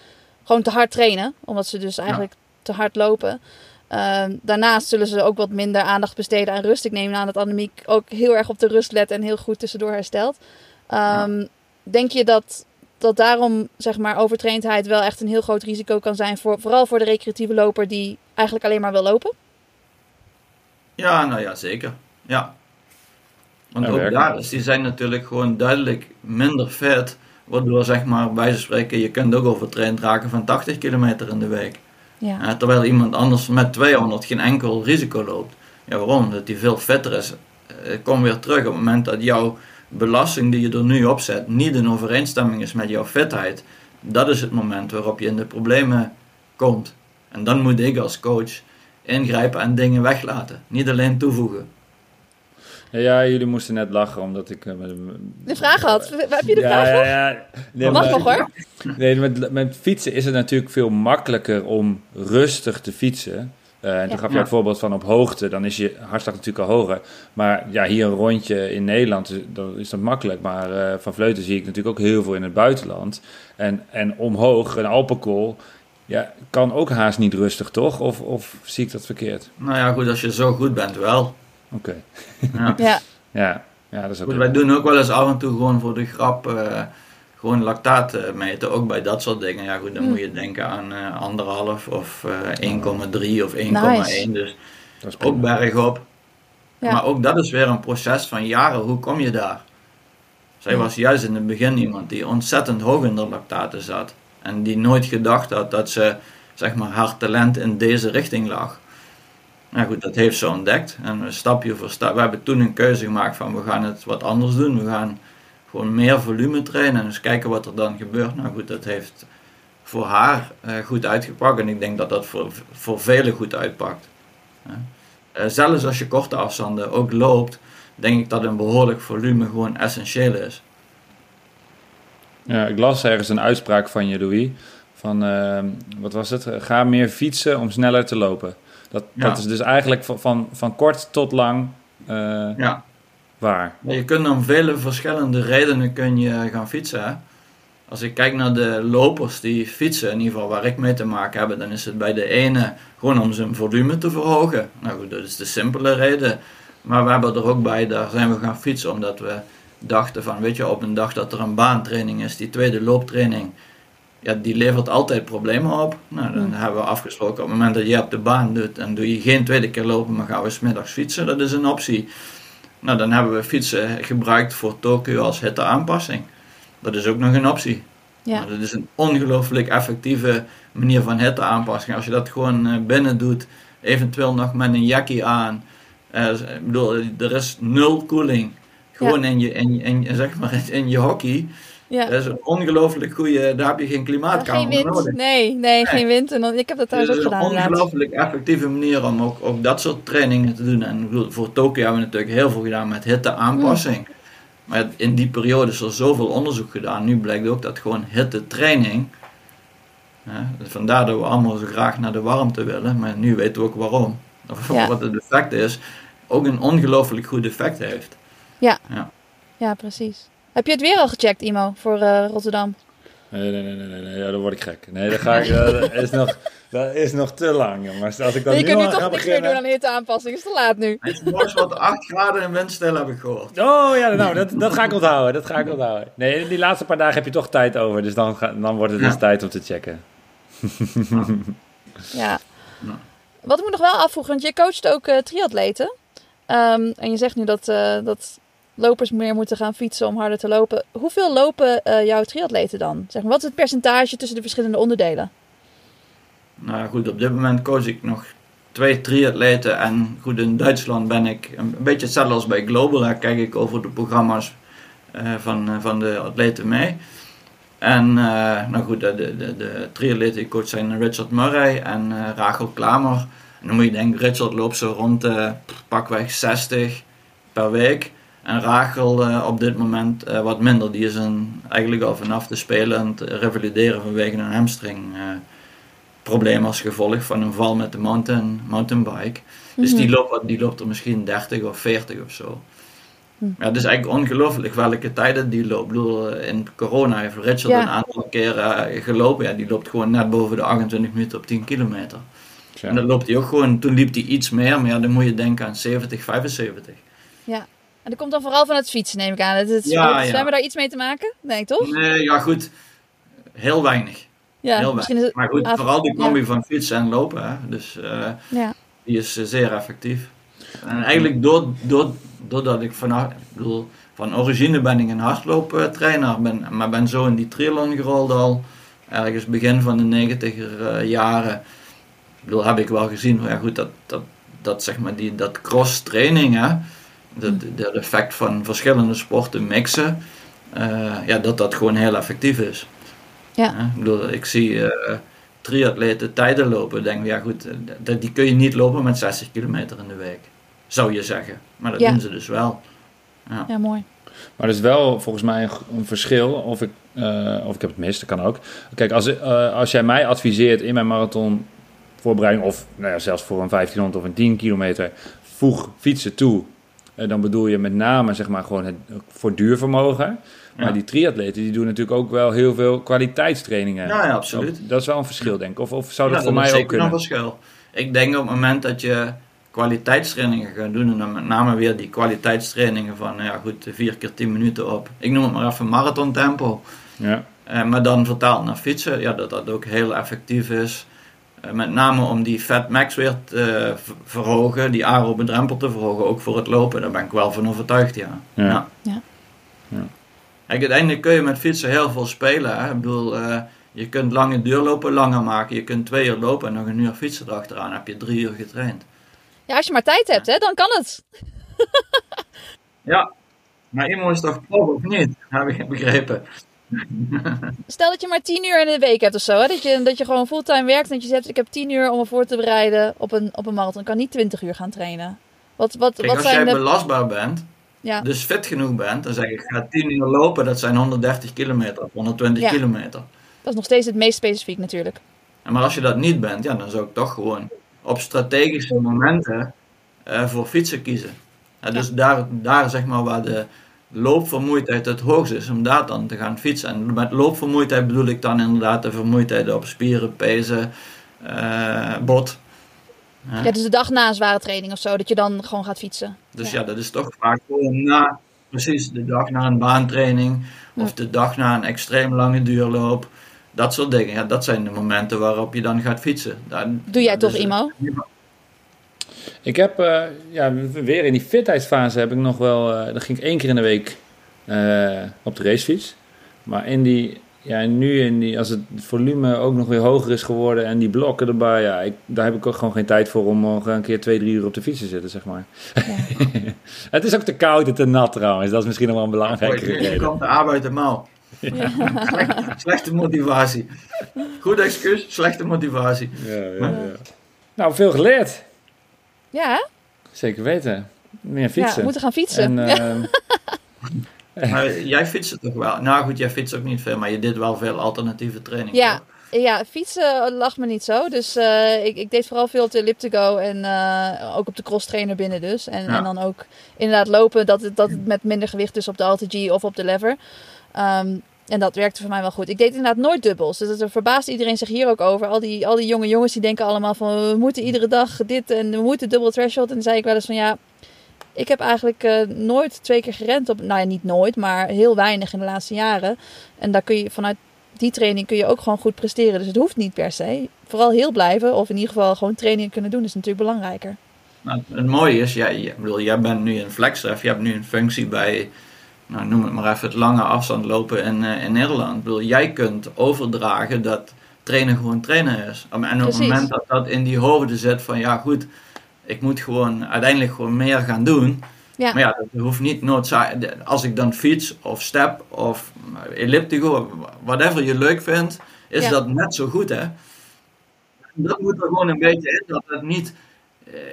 gewoon te hard trainen. Omdat ze dus eigenlijk te hard lopen. Ehm, daarnaast zullen ze ook wat minder aandacht besteden aan rust. Ik neem aan dat Annemiek ook heel erg op de rust let en heel goed tussendoor herstelt. Ehm, Denk je dat, dat daarom zeg maar, overtraindheid wel echt een heel groot risico kan zijn, voor, vooral voor de recreatieve loper die eigenlijk alleen maar wil lopen? Ja, nou ja, zeker. Ja. Want Ja, ook daar is, die zijn natuurlijk gewoon duidelijk minder fit. Waardoor, zeg maar, bij ze spreken, je kunt ook overtraind raken van 80 kilometer in de week. Ja. Terwijl iemand anders met 200 geen enkel risico loopt. Ja, waarom? Omdat hij veel fitter is. Eh, kom weer terug op het moment dat jouw belasting die je er nu op zet niet in overeenstemming is met jouw fitheid. Dat is het moment waarop je in de problemen komt. En dan moet ik als coach ingrijpen en dingen weglaten. Niet alleen toevoegen. Ja, jullie moesten net lachen omdat ik... eh, met, De vraag had. Heb je de ja, vraag ja, ja. Nee, Mag maar- nog hoor. Nee, met, met fietsen is het natuurlijk veel makkelijker om rustig te fietsen. Eh, en toen Ja. gaf je het voorbeeld van op hoogte, dan is je hartslag natuurlijk al hoger. Maar ja, hier een rondje in Nederland, is- dan is dat makkelijk. Maar eh, van Vleuten zie ik natuurlijk ook heel veel in het buitenland. En, en omhoog, een Alpenkool, ja, kan ook haast niet rustig, toch? Of, of zie ik dat verkeerd? Nou ja, goed, als je zo goed bent, wel. Oké, Ja. Ja, ja. ja, dat is ook... Goed, wij doen ook wel eens af en toe gewoon voor de grap eh, gewoon lactaat eh, meten. Ook bij dat soort dingen. Ja goed, dan Hmm. moet je denken aan eh, anderhalf of eh 1,3 of 1,1. Nice. Dus dat is ook bergop. Ja. Maar ook dat is weer een proces van jaren. Hoe kom je daar? Zij was juist in het begin iemand die ontzettend hoog in de lactaten zat. En die nooit gedacht had dat ze, zeg maar, haar talent in deze richting lag. Nou goed, dat heeft ze ontdekt. En stapje voor stap. We hebben toen een keuze gemaakt van we gaan het wat anders doen. We gaan gewoon meer volume trainen en eens kijken wat er dan gebeurt. Nou goed, dat heeft voor haar eh, goed uitgepakt. En ik denk dat dat voor, voor velen goed uitpakt. Eh, zelfs als je korte afstanden ook loopt, denk ik dat een behoorlijk volume gewoon essentieel is. Ja, ik las ergens een uitspraak van je, Louis. Van, ehm, wat was het? Ga meer fietsen om sneller te lopen. Dat, Ja. dat is dus eigenlijk van, van, van kort tot lang eh, Ja. waar. Je kunt om vele verschillende redenen kun je gaan fietsen. Hè? Als ik kijk naar de lopers die fietsen, in ieder geval waar ik mee te maken heb, dan is het bij de ene gewoon om zijn volume te verhogen. Nou goed, dat is de simpele reden. Maar we hebben er ook bij, daar zijn we gaan fietsen omdat we dachten van, weet je, op een dag dat er een baantraining is, die tweede looptraining, ja, die levert altijd problemen op. Nou, dan hebben we afgesproken, op het moment dat je op de baan doet, dan doe je geen tweede keer lopen, maar gaan we smiddags fietsen. Dat is een optie. Nou, dan hebben we fietsen gebruikt voor Tokio als hitteaanpassing. Dat is ook nog een optie. ja. Nou, dat is een ongelooflijk effectieve manier van hitteaanpassing. Als je dat gewoon eh, binnen doet, eventueel nog met een jackie aan. Eh, ik bedoel, er is nul koeling. Gewoon in, je, in, in, zeg maar, in je hockey. Ja. Dat is een ongelooflijk goede, daar heb je geen Ja, klimaatkamer geen wind. nodig. Nee, nee, geen wind. En dan, ik heb dat Het thuis is ook een gedaan inderdaad. ongelooflijk effectieve manier om ook, ook dat soort trainingen te doen. En voor Tokio hebben we natuurlijk heel veel gedaan met hitteaanpassing. Maar in die periode is er zoveel onderzoek gedaan. Nu blijkt ook dat gewoon hittetraining. Hè, vandaar dat we allemaal zo graag naar de warmte willen. Maar nu weten we ook waarom. Of Ja. wat het effect is. Ook een ongelooflijk goed effect heeft. Ja, precies. Heb je het weer al gecheckt, Imo, voor eh, Rotterdam? Nee, nee, nee, nee, nee, nee, ja, dan word ik gek. Nee, dat, ga ik, dat, is nog, dat is nog te lang, jongens. Als ik dat je nu kunt nu toch niks meer doen aan hitteaanpassing. Het is te laat nu. Het is wat 8 graden en windstil heb ik gehoord. Oh ja, nou, dat, dat ga ik onthouden. Dat ga ik onthouden. Nee, die laatste paar dagen heb je toch tijd over. Dus dan, ga, dan wordt het dus Ja. tijd om te checken. Ja. Ja. Wat ik me nog wel afvroeg, want je coacht ook eh, triatleten. Ehm, en je zegt nu dat, eh, dat lopers meer moeten gaan fietsen om harder te lopen. Hoeveel lopen uh, jouw triatleten dan? Zeg maar, wat is het percentage tussen de verschillende onderdelen? Nou goed, op dit moment coach ik nog twee triatleten. En goed, in Duitsland ben ik een beetje hetzelfde als bij Global. Daar kijk ik over de programma's uh, van, van de atleten mee. En nou goed, de, de, de triatleten coach zijn Richard Murray en uh, Rachel Klamer. Dan moet je denken, Richard loopt zo rond pakweg 60 per week. En Rachel uh, op dit moment uh, wat minder. Die is een, eigenlijk al vanaf de Spelen aan het revalideren vanwege een hamstring probleem als gevolg van een val met de mountain, mountainbike. Dus die, loopt, die loopt er misschien 30 of 40 of zo. Ja, het is eigenlijk ongelooflijk welke tijden die loopt. Ik bedoel, in corona heeft Richard ja. een aantal keren gelopen. Ja, die loopt gewoon net boven de 28 minuten op 10 kilometer. Ja. En dan loopt hij ook gewoon, toen liep hij iets meer, maar ja, dan moet je denken aan 70, 75. Ja, en dat komt dan vooral van het fietsen, neem ik aan. Het, het, ja, ja. Zijn we daar iets mee te maken? Nee, toch? Nee, ja goed, heel weinig. Ja, heel weinig. maar goed, vooral die combi van fietsen en lopen, hè. dus uh, ja. die is uh, zeer effectief. En eigenlijk door, door, doordat ik van, ik bedoel, van origine ben ik een hardlooptrainer, ben, maar ben zo in die triathlon gerold al ergens begin van de negentiger uh, jaren bedoel, heb ik wel gezien, ja goed, dat, dat, dat zeg maar die, dat cross training, hè, dat, dat effect van verschillende sporten mixen, uh, ja, dat dat gewoon heel effectief is. Ja. Ik bedoel, ik zie uh, triatleten tijden lopen, denk ja goed, dat, die kun je niet lopen met 60 kilometer in de week, zou je zeggen. Maar dat ja. doen ze dus wel. Ja, ja mooi. Maar er is wel volgens mij een verschil, of ik, uh, of ik heb het mis, dat kan ook. Kijk, als, uh, als jij mij adviseert in mijn marathon voorbereiding of nou ja, zelfs voor een 1500 of een 10 kilometer voeg fietsen toe. En dan bedoel je met name zeg maar gewoon het voor duurvermogen. Maar ja. die triatleten die doen natuurlijk ook wel heel veel kwaliteitstrainingen. Ja, ja absoluut. Dat is wel een verschil denk ik. Of, of zou dat ja, voor mij ook kunnen? een verschil. Ik denk op het moment dat je kwaliteitstrainingen gaat doen en dan met name weer die kwaliteitstrainingen van ja goed 4 keer 10 minuten op. Ik noem het maar even marathon tempo. Ja. Uh, maar dan vertaald naar fietsen, ja, dat dat ook heel effectief is. Eh, met name om die fat max weer te verhogen, die aerobe drempel te verhogen, ook voor het lopen. Daar ben ik wel van overtuigd, ja. ja. ja. ja. ja. Kijk, uiteindelijk kun je met fietsen heel veel spelen. Hè? Ik bedoel, uh, je kunt lange duurlopen langer maken. Je kunt twee uur lopen en nog een uur fietsen erachteraan. heb je drie uur getraind. Ja, als je maar tijd hebt, hè, dan kan het. ja, maar iemand is toch prof of niet? Heb ik begrepen. Stel dat je maar 10 uur in de week hebt of zo. Hè? Dat, je, dat je gewoon fulltime werkt. En dat je zegt, ik heb 10 uur om me voor te bereiden op een, op een marathon. Ik kan niet 20 uur gaan trainen. Wat, wat, Kijk, wat als zijn jij de... belastbaar bent, ja. dus fit genoeg bent, dan zeg ik, ga 10 uur lopen. Dat zijn 130 kilometer of 120 Ja. kilometer. Dat is nog steeds het meest specifiek natuurlijk. En Maar als je dat niet bent, ja, dan zou ik toch gewoon op strategische momenten eh, voor fietsen kiezen. Dus daar, daar zeg maar waar de loopvermoeidheid het hoogst is, om daar dan te gaan fietsen. En met loopvermoeidheid bedoel ik dan inderdaad de vermoeidheid op spieren, pezen, eh, bot. Ja. dus de dag na een zware training of zo, dat je dan gewoon gaat fietsen. Dus ja, dat is toch vaak gewoon na, precies, de dag na een baantraining of de dag na een extreem lange duurloop. Dat soort dingen, ja, dat zijn de momenten waarop je dan gaat fietsen. Daar, Doe jij toch, Imo? Ik heb, eh, ja, weer in die fitheidsfase heb ik nog wel, eh dan ging ik één keer in de week eh, op de racefiets. Maar in die, ja, nu in die, als het volume ook nog weer hoger is geworden en die blokken erbij, ja, ik, daar heb ik ook gewoon geen tijd voor om nog een keer twee, drie uur op de fiets te zitten, zeg maar. het is ook te koud en te nat trouwens, dat is misschien nog wel een belangrijke Hier reden. komt de arbeid. Slechte, slechte motivatie. Goed excuus, slechte motivatie. Ja, ja, ja. Nou, veel geleerd. Ja? Zeker weten. Meer ja fietsen. we moeten gaan fietsen. En, ehm, Maar jij fietst toch wel? Nou goed, jij fietst ook niet veel, maar je deed wel veel alternatieve training. Ja, ja, fietsen lag me niet zo. Dus eh, ik, ik deed vooral veel op de elliptico en eh, ook op de cross trainer binnen dus. En, Ja. en dan ook inderdaad lopen dat het, dat het met minder gewicht dus op de Alta-G of op de lever. Ehm, en dat werkte voor mij wel goed. Ik deed inderdaad nooit dubbels. Dus dat verbaast iedereen zich hier ook over. Al die, al die jonge jongens die denken allemaal van we moeten iedere dag dit en we moeten dubbel threshold. En dan zei ik wel eens van ja, ik heb eigenlijk eh, nooit twee keer gerend op, nou ja niet nooit, maar heel weinig in de laatste jaren. En daar kun je vanuit die training kun je ook gewoon goed presteren. Dus het hoeft niet per se. Vooral heel blijven of in ieder geval gewoon trainingen kunnen doen is natuurlijk belangrijker. Nou, het mooie is, jij, bedoel, jij bent nu een flexref, je hebt nu een functie bij, nou, noem het maar even, het lange afstand lopen in, uh, in Nederland. Ik bedoel, jij kunt overdragen dat trainen gewoon trainen is. En op het moment dat dat in die hoofden zit van, ja goed, ik moet gewoon uiteindelijk gewoon meer gaan doen. Ja. Maar ja, dat hoeft niet noodzakelijk. Als ik dan fiets of step of elliptico, whatever je leuk vindt, is dat net zo goed hè. Dat moet er gewoon een beetje in, dat het niet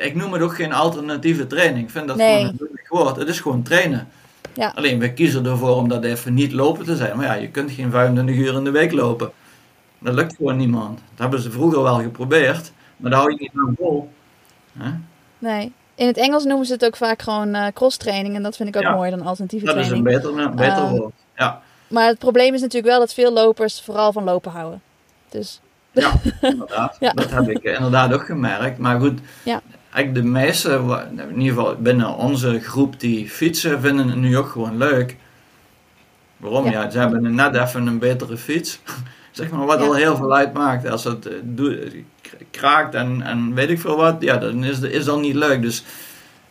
ik noem het ook geen alternatieve training. Ik vind dat gewoon een woord. Het is gewoon trainen. Ja. Alleen we kiezen ervoor om dat even niet lopen te zijn. Maar ja, je kunt geen 25 uur in de week lopen. Dat lukt gewoon niemand. Dat hebben ze vroeger wel geprobeerd, maar daar hou je niet aan vol. Nee. In het Engels noemen ze het ook vaak gewoon uh, cross-training. En dat vind ik ook mooi dan alternatieve training. Dat is een beter, beter uh, woord. Ja. Maar het probleem is natuurlijk wel dat veel lopers vooral van lopen houden. Dus ja, inderdaad. Dat heb ik inderdaad ook gemerkt. Maar goed, ja. Eigenlijk de meeste, in ieder geval binnen onze groep die fietsen, vinden het nu ook gewoon leuk. Waarom? Ja, ze hebben net even een betere fiets. zeg maar wat al heel veel uitmaakt. Als het uh, kraakt en, en weet ik veel wat, ja, dan is, is dat niet leuk. Dus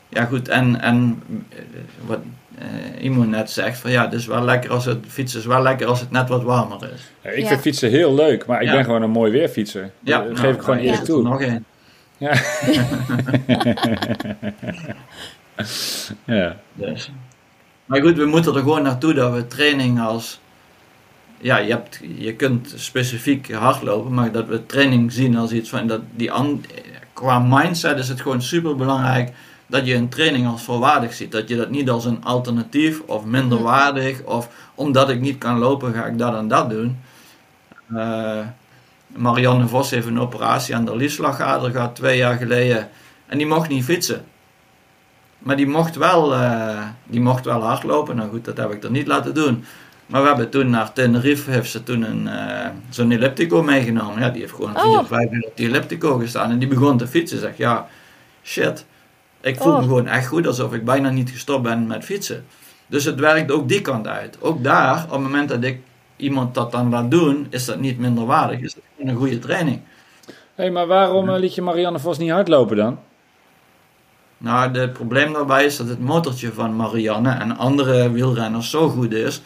ja, goed. En, en eh, wat, uh, iemand net zegt van ja, het is wel lekker als het fietsen is wel lekker als het net wat warmer is. Ja, ik vind fietsen heel leuk, maar ik ben gewoon een mooi weerfietser. Ja, dat geef ik gewoon eerlijk toe. nog één. Ja. ja. Dus. Maar goed, we moeten er gewoon naartoe dat we training als ja, je, hebt, je kunt specifiek hardlopen, maar dat we training zien als iets van dat die qua mindset is het gewoon super belangrijk dat je een training als volwaardig ziet. Dat je dat niet als een alternatief of minder mhm. waardig of omdat ik niet kan lopen ga ik dat en dat doen. Uh, Marianne Vos heeft een operatie aan de liesslagader gehad twee jaar geleden en die mocht niet fietsen. Maar die mocht wel, uh, die mocht wel hardlopen. Nou goed, dat heb ik er niet laten doen. Maar we hebben toen naar Tenerife, heeft ze toen een, uh, zo'n elliptico meegenomen. Ja, die heeft gewoon oh. vier, vijf uur op die elliptico gestaan. En die begon te fietsen. Zeg, ja, shit. Ik voel me oh. gewoon echt goed alsof ik bijna niet gestopt ben met fietsen. Dus het werkt ook die kant uit. Ook daar, op het moment dat ik iemand dat dan laat doen, is dat niet minder waardig. Is dat een goede training. Hé, hey, maar waarom uh, liet je Marianne Vos niet hardlopen dan? Nou, het probleem daarbij is dat het motortje van Marianne en andere wielrenners zo goed is.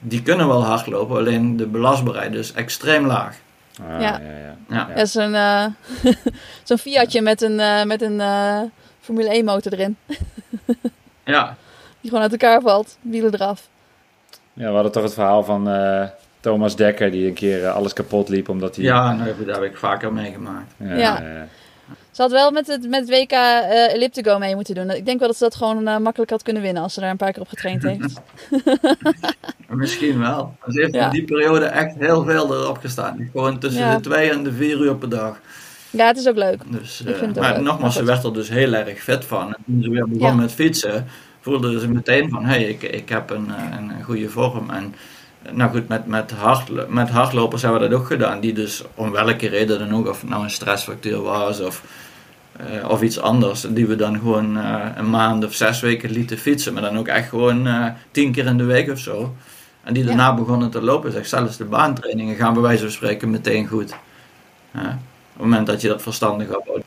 Die kunnen wel hardlopen, alleen de belastbaarheid is extreem laag. Ah, ja. Ja, ja. ja. ja. zo'n uh, zo'n Fiatje met een, uh, met een Formule 1 motor erin. ja. Die gewoon uit elkaar valt, wielen eraf. Ja, we hadden toch het verhaal van uh, Thomas Dekker die een keer uh, alles kapot liep omdat hij... Ja, nou, dat heb ik vaker meegemaakt. Ja. ja. Ze had wel met het, met het WK uh, eh, Elliptico mee moeten doen. Ik denk wel dat ze dat gewoon makkelijk had kunnen winnen als ze daar een paar keer op getraind heeft. Misschien wel. Ze heeft in die periode echt heel veel erop gestaan. Gewoon tussen de twee en de vier uur per dag. Ja, het is ook leuk. Dus, uh, maar nogmaals, ze werd er dus heel erg vet van. En toen ze weer begon met fietsen, voelde ze meteen van, hé, hey, ik, ik heb een, eh, een goede vorm. En eh, nou goed, met, met, hard, met hardlopers hebben we dat ook gedaan. Die dus om welke reden dan ook, of het nou een stressfactuur was of, uh, of iets anders. Die we dan gewoon uh, een maand of zes weken lieten fietsen. Maar dan ook echt gewoon uh, tien keer in de week of zo. En die daarna begonnen te lopen. Zeg, zelfs de baantrainingen gaan bij wijze van spreken meteen goed. Ja het moment dat je dat verstandig ophoudt.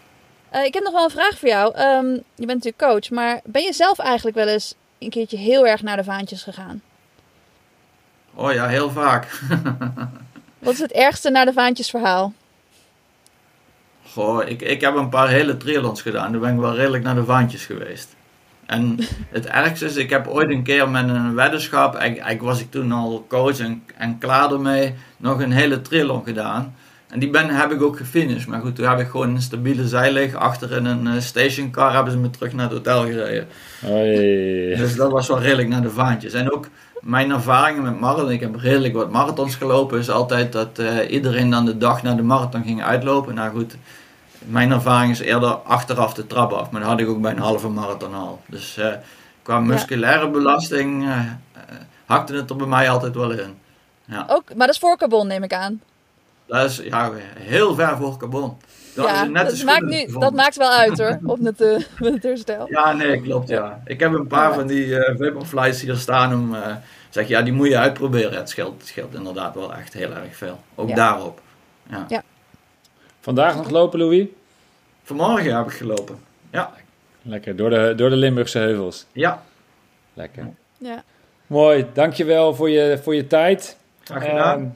Uh, ik heb nog wel een vraag voor jou. Um, je bent natuurlijk coach, maar ben je zelf eigenlijk wel eens een keertje heel erg naar de vaantjes gegaan? Oh ja, heel vaak. Wat is het ergste naar de vaantjes verhaal? Goh, ik, ik heb een paar hele triathlons gedaan. Daar ben ik wel redelijk naar de vaantjes geweest. En het ergste is, ik heb ooit een keer met een weddenschap, eigenlijk was ik toen al coach en, en klaar ermee, nog een hele triathlon gedaan. En die ben heb ik ook gefinished. Maar goed, toen heb ik gewoon een stabiele zijlig achter in een uh, stationcar hebben ze me terug naar het hotel gereden. Dus dat was wel redelijk naar de vaantjes. En ook mijn ervaringen met marathon, ik heb redelijk wat marathons gelopen, is altijd dat uh, iedereen dan de dag na de marathon ging uitlopen. Nou goed, mijn ervaring is eerder achteraf de trap af. Maar dat had ik ook bij een halve marathon al. Dus uh, qua musculaire belasting hakte het er bij mij altijd wel in. Ja. Ook, maar dat is voor carbon neem ik aan. Dat is ja, heel ver voor carbon. Dat, ja, net dat, maakt nu, dat maakt wel uit hoor, op het, uh, het herstel. Ja, nee, klopt ja. Ik heb een paar van die uh, Vaporflies hier staan om, uh, zeg ja, die moet je uitproberen. Het scheelt, het scheelt inderdaad wel echt heel erg veel. Ook daarop. Ja. ja. Vandaag nog lopen, Louis? Vanmorgen heb ik gelopen. Ja. Lekker, door de, door de Limburgse heuvels. Ja, Lekker. Ja. Mooi, dankjewel voor je, voor je tijd. graag gedaan. Ehm,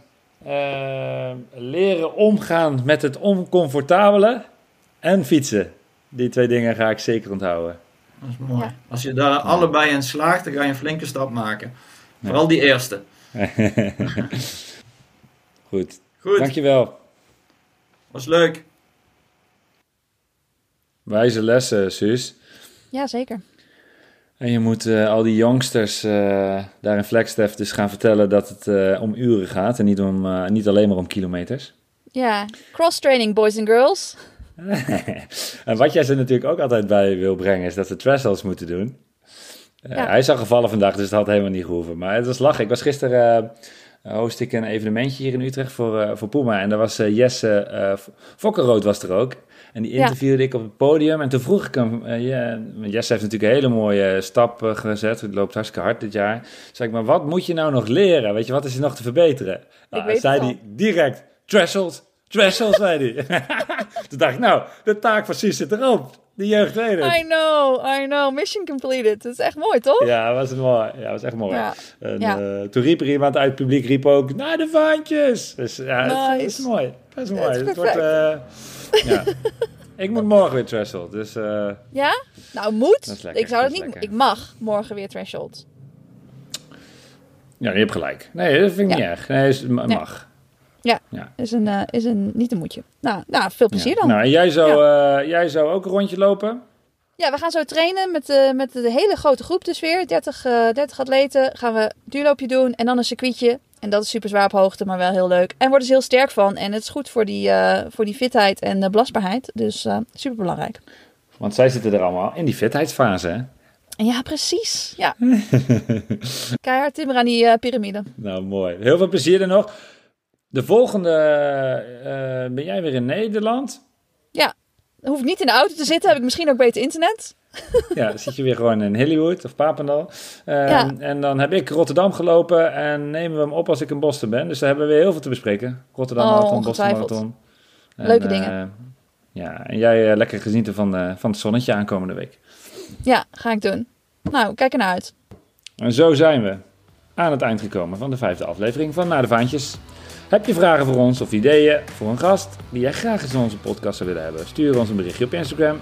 ehm, leren omgaan met het oncomfortabele en fietsen. Die twee dingen ga ik zeker onthouden. dat is mooi. Ja. Als je daar allebei in slaagt, dan ga je een flinke stap maken. Vooral die eerste. Goed, Goed, dankjewel. was leuk. Wijze lessen, Suus. ja, zeker. En je moet eh, al die jongsters eh, daar in Flagstaff dus gaan vertellen dat het eh, om uren gaat en niet, om, niet alleen maar om kilometers. Ja, cross-training, boys and girls. en wat jij ze natuurlijk ook altijd bij wil brengen, is dat ze thresholds moeten doen. Ja. Hij is al gevallen vandaag, dus het had helemaal niet gehoeven. Maar het was lachen. Ik was gisteren, host ik een evenementje hier in Utrecht voor, voor Puma. En daar was Jesse Fokkerrood was er ook. En die Ja. interviewde ik op het podium. En toen vroeg ik hem, eh, ja, want Jesse heeft natuurlijk een hele mooie stap eh, gezet. Het loopt hartstikke hard dit jaar. Toen zei ik, maar wat moet je nou nog leren? Weet je, wat is er nog te verbeteren? Weet zei het hij direct, threshold, threshold, zei hij. Toen dacht ik, nou, de taak van Suus zit erop. De jeugd weet het. I know, I know. Mission completed. Dat is echt mooi, toch? Ja, was mooi. Ja, was echt mooi. Ja. En, Ja. eh, toen riep er iemand uit het publiek, riep ook, naar de vaantjes. Dus ja, het- dat Nice. is mooi. Dat is mooi. Het wordt, eh, ja. Ik moet morgen weer threshold, dus eh, Ja? Nou, moet. Lekker, ik zou dat niet... lekker. Ik mag morgen weer threshold. ja, je hebt gelijk. Nee, dat vind ik Ja. niet erg. Nee, is, ma- Ja. mag. Is een, eh, is een, niet een moedje. Nou, nou veel plezier Ja. dan. Nou, en jij zou, eh, jij zou ook een rondje lopen? Ja, we gaan zo trainen met, de met de hele grote groep dus weer. 30, eh 30 atleten gaan we duurloopje doen en dan een circuitje. En dat is super zwaar op hoogte, maar wel heel leuk. En worden ze heel sterk van. En het is goed voor die, eh, voor die fitheid en de belastbaarheid. Dus eh super belangrijk. Want zij zitten er allemaal in die fitheidsfase, hè? Ja, precies. Ja. Keihard timmer aan die eh, piramide. Nou, mooi. Heel veel plezier er nog. De volgende ben jij weer in Nederland. Hoef ik niet in de auto te zitten, heb ik misschien ook beter internet. Ja, dan zit je weer gewoon in Hollywood of Papendal. Ehm, Ja. En dan heb ik Rotterdam gelopen en nemen we hem op als ik in Boston ben. Dus daar hebben we weer heel veel te bespreken. Rotterdam Oh, Marathon, Boston. Marathon. En, Leuke eh, dingen. ja, en jij eh, lekker genieten van, eh, van het zonnetje aankomende week. Ja, ga ik doen. Nou, kijk ernaar uit. En zo zijn we aan het eind gekomen van de vijfde aflevering van Naar de Vaantjes. Heb je vragen voor ons of ideeën voor een gast die jij graag eens in onze podcast zou willen hebben? Stuur ons een berichtje op Instagram,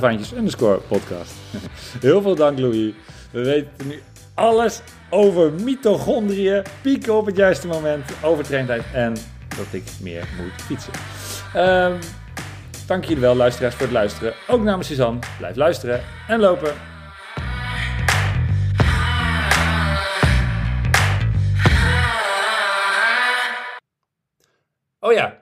vaantjes podcast. Heel veel dank Louis. We weten nu alles over mitochondriën, pieken op het juiste moment, overtraindheid en dat ik meer moet fietsen. Ehm, dank jullie wel luisteraars voor het luisteren. Ook namens Suzanne, blijf luisteren en lopen. Oh ja,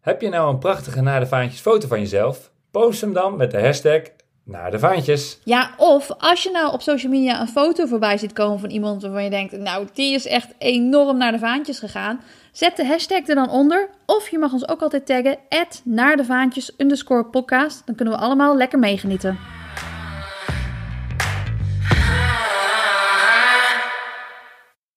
heb je nou een prachtige naar de vaantjes foto van jezelf? Post hem dan met de hashtag naar de vaantjes. Ja, of als je nou op social media een foto voorbij ziet komen van iemand waarvan je denkt, nou, die is echt enorm naar de vaantjes gegaan. Zet de hashtag er dan onder. Of je mag ons ook altijd taggen, naar de vaantjes podcast. Dan kunnen we allemaal lekker meegenieten.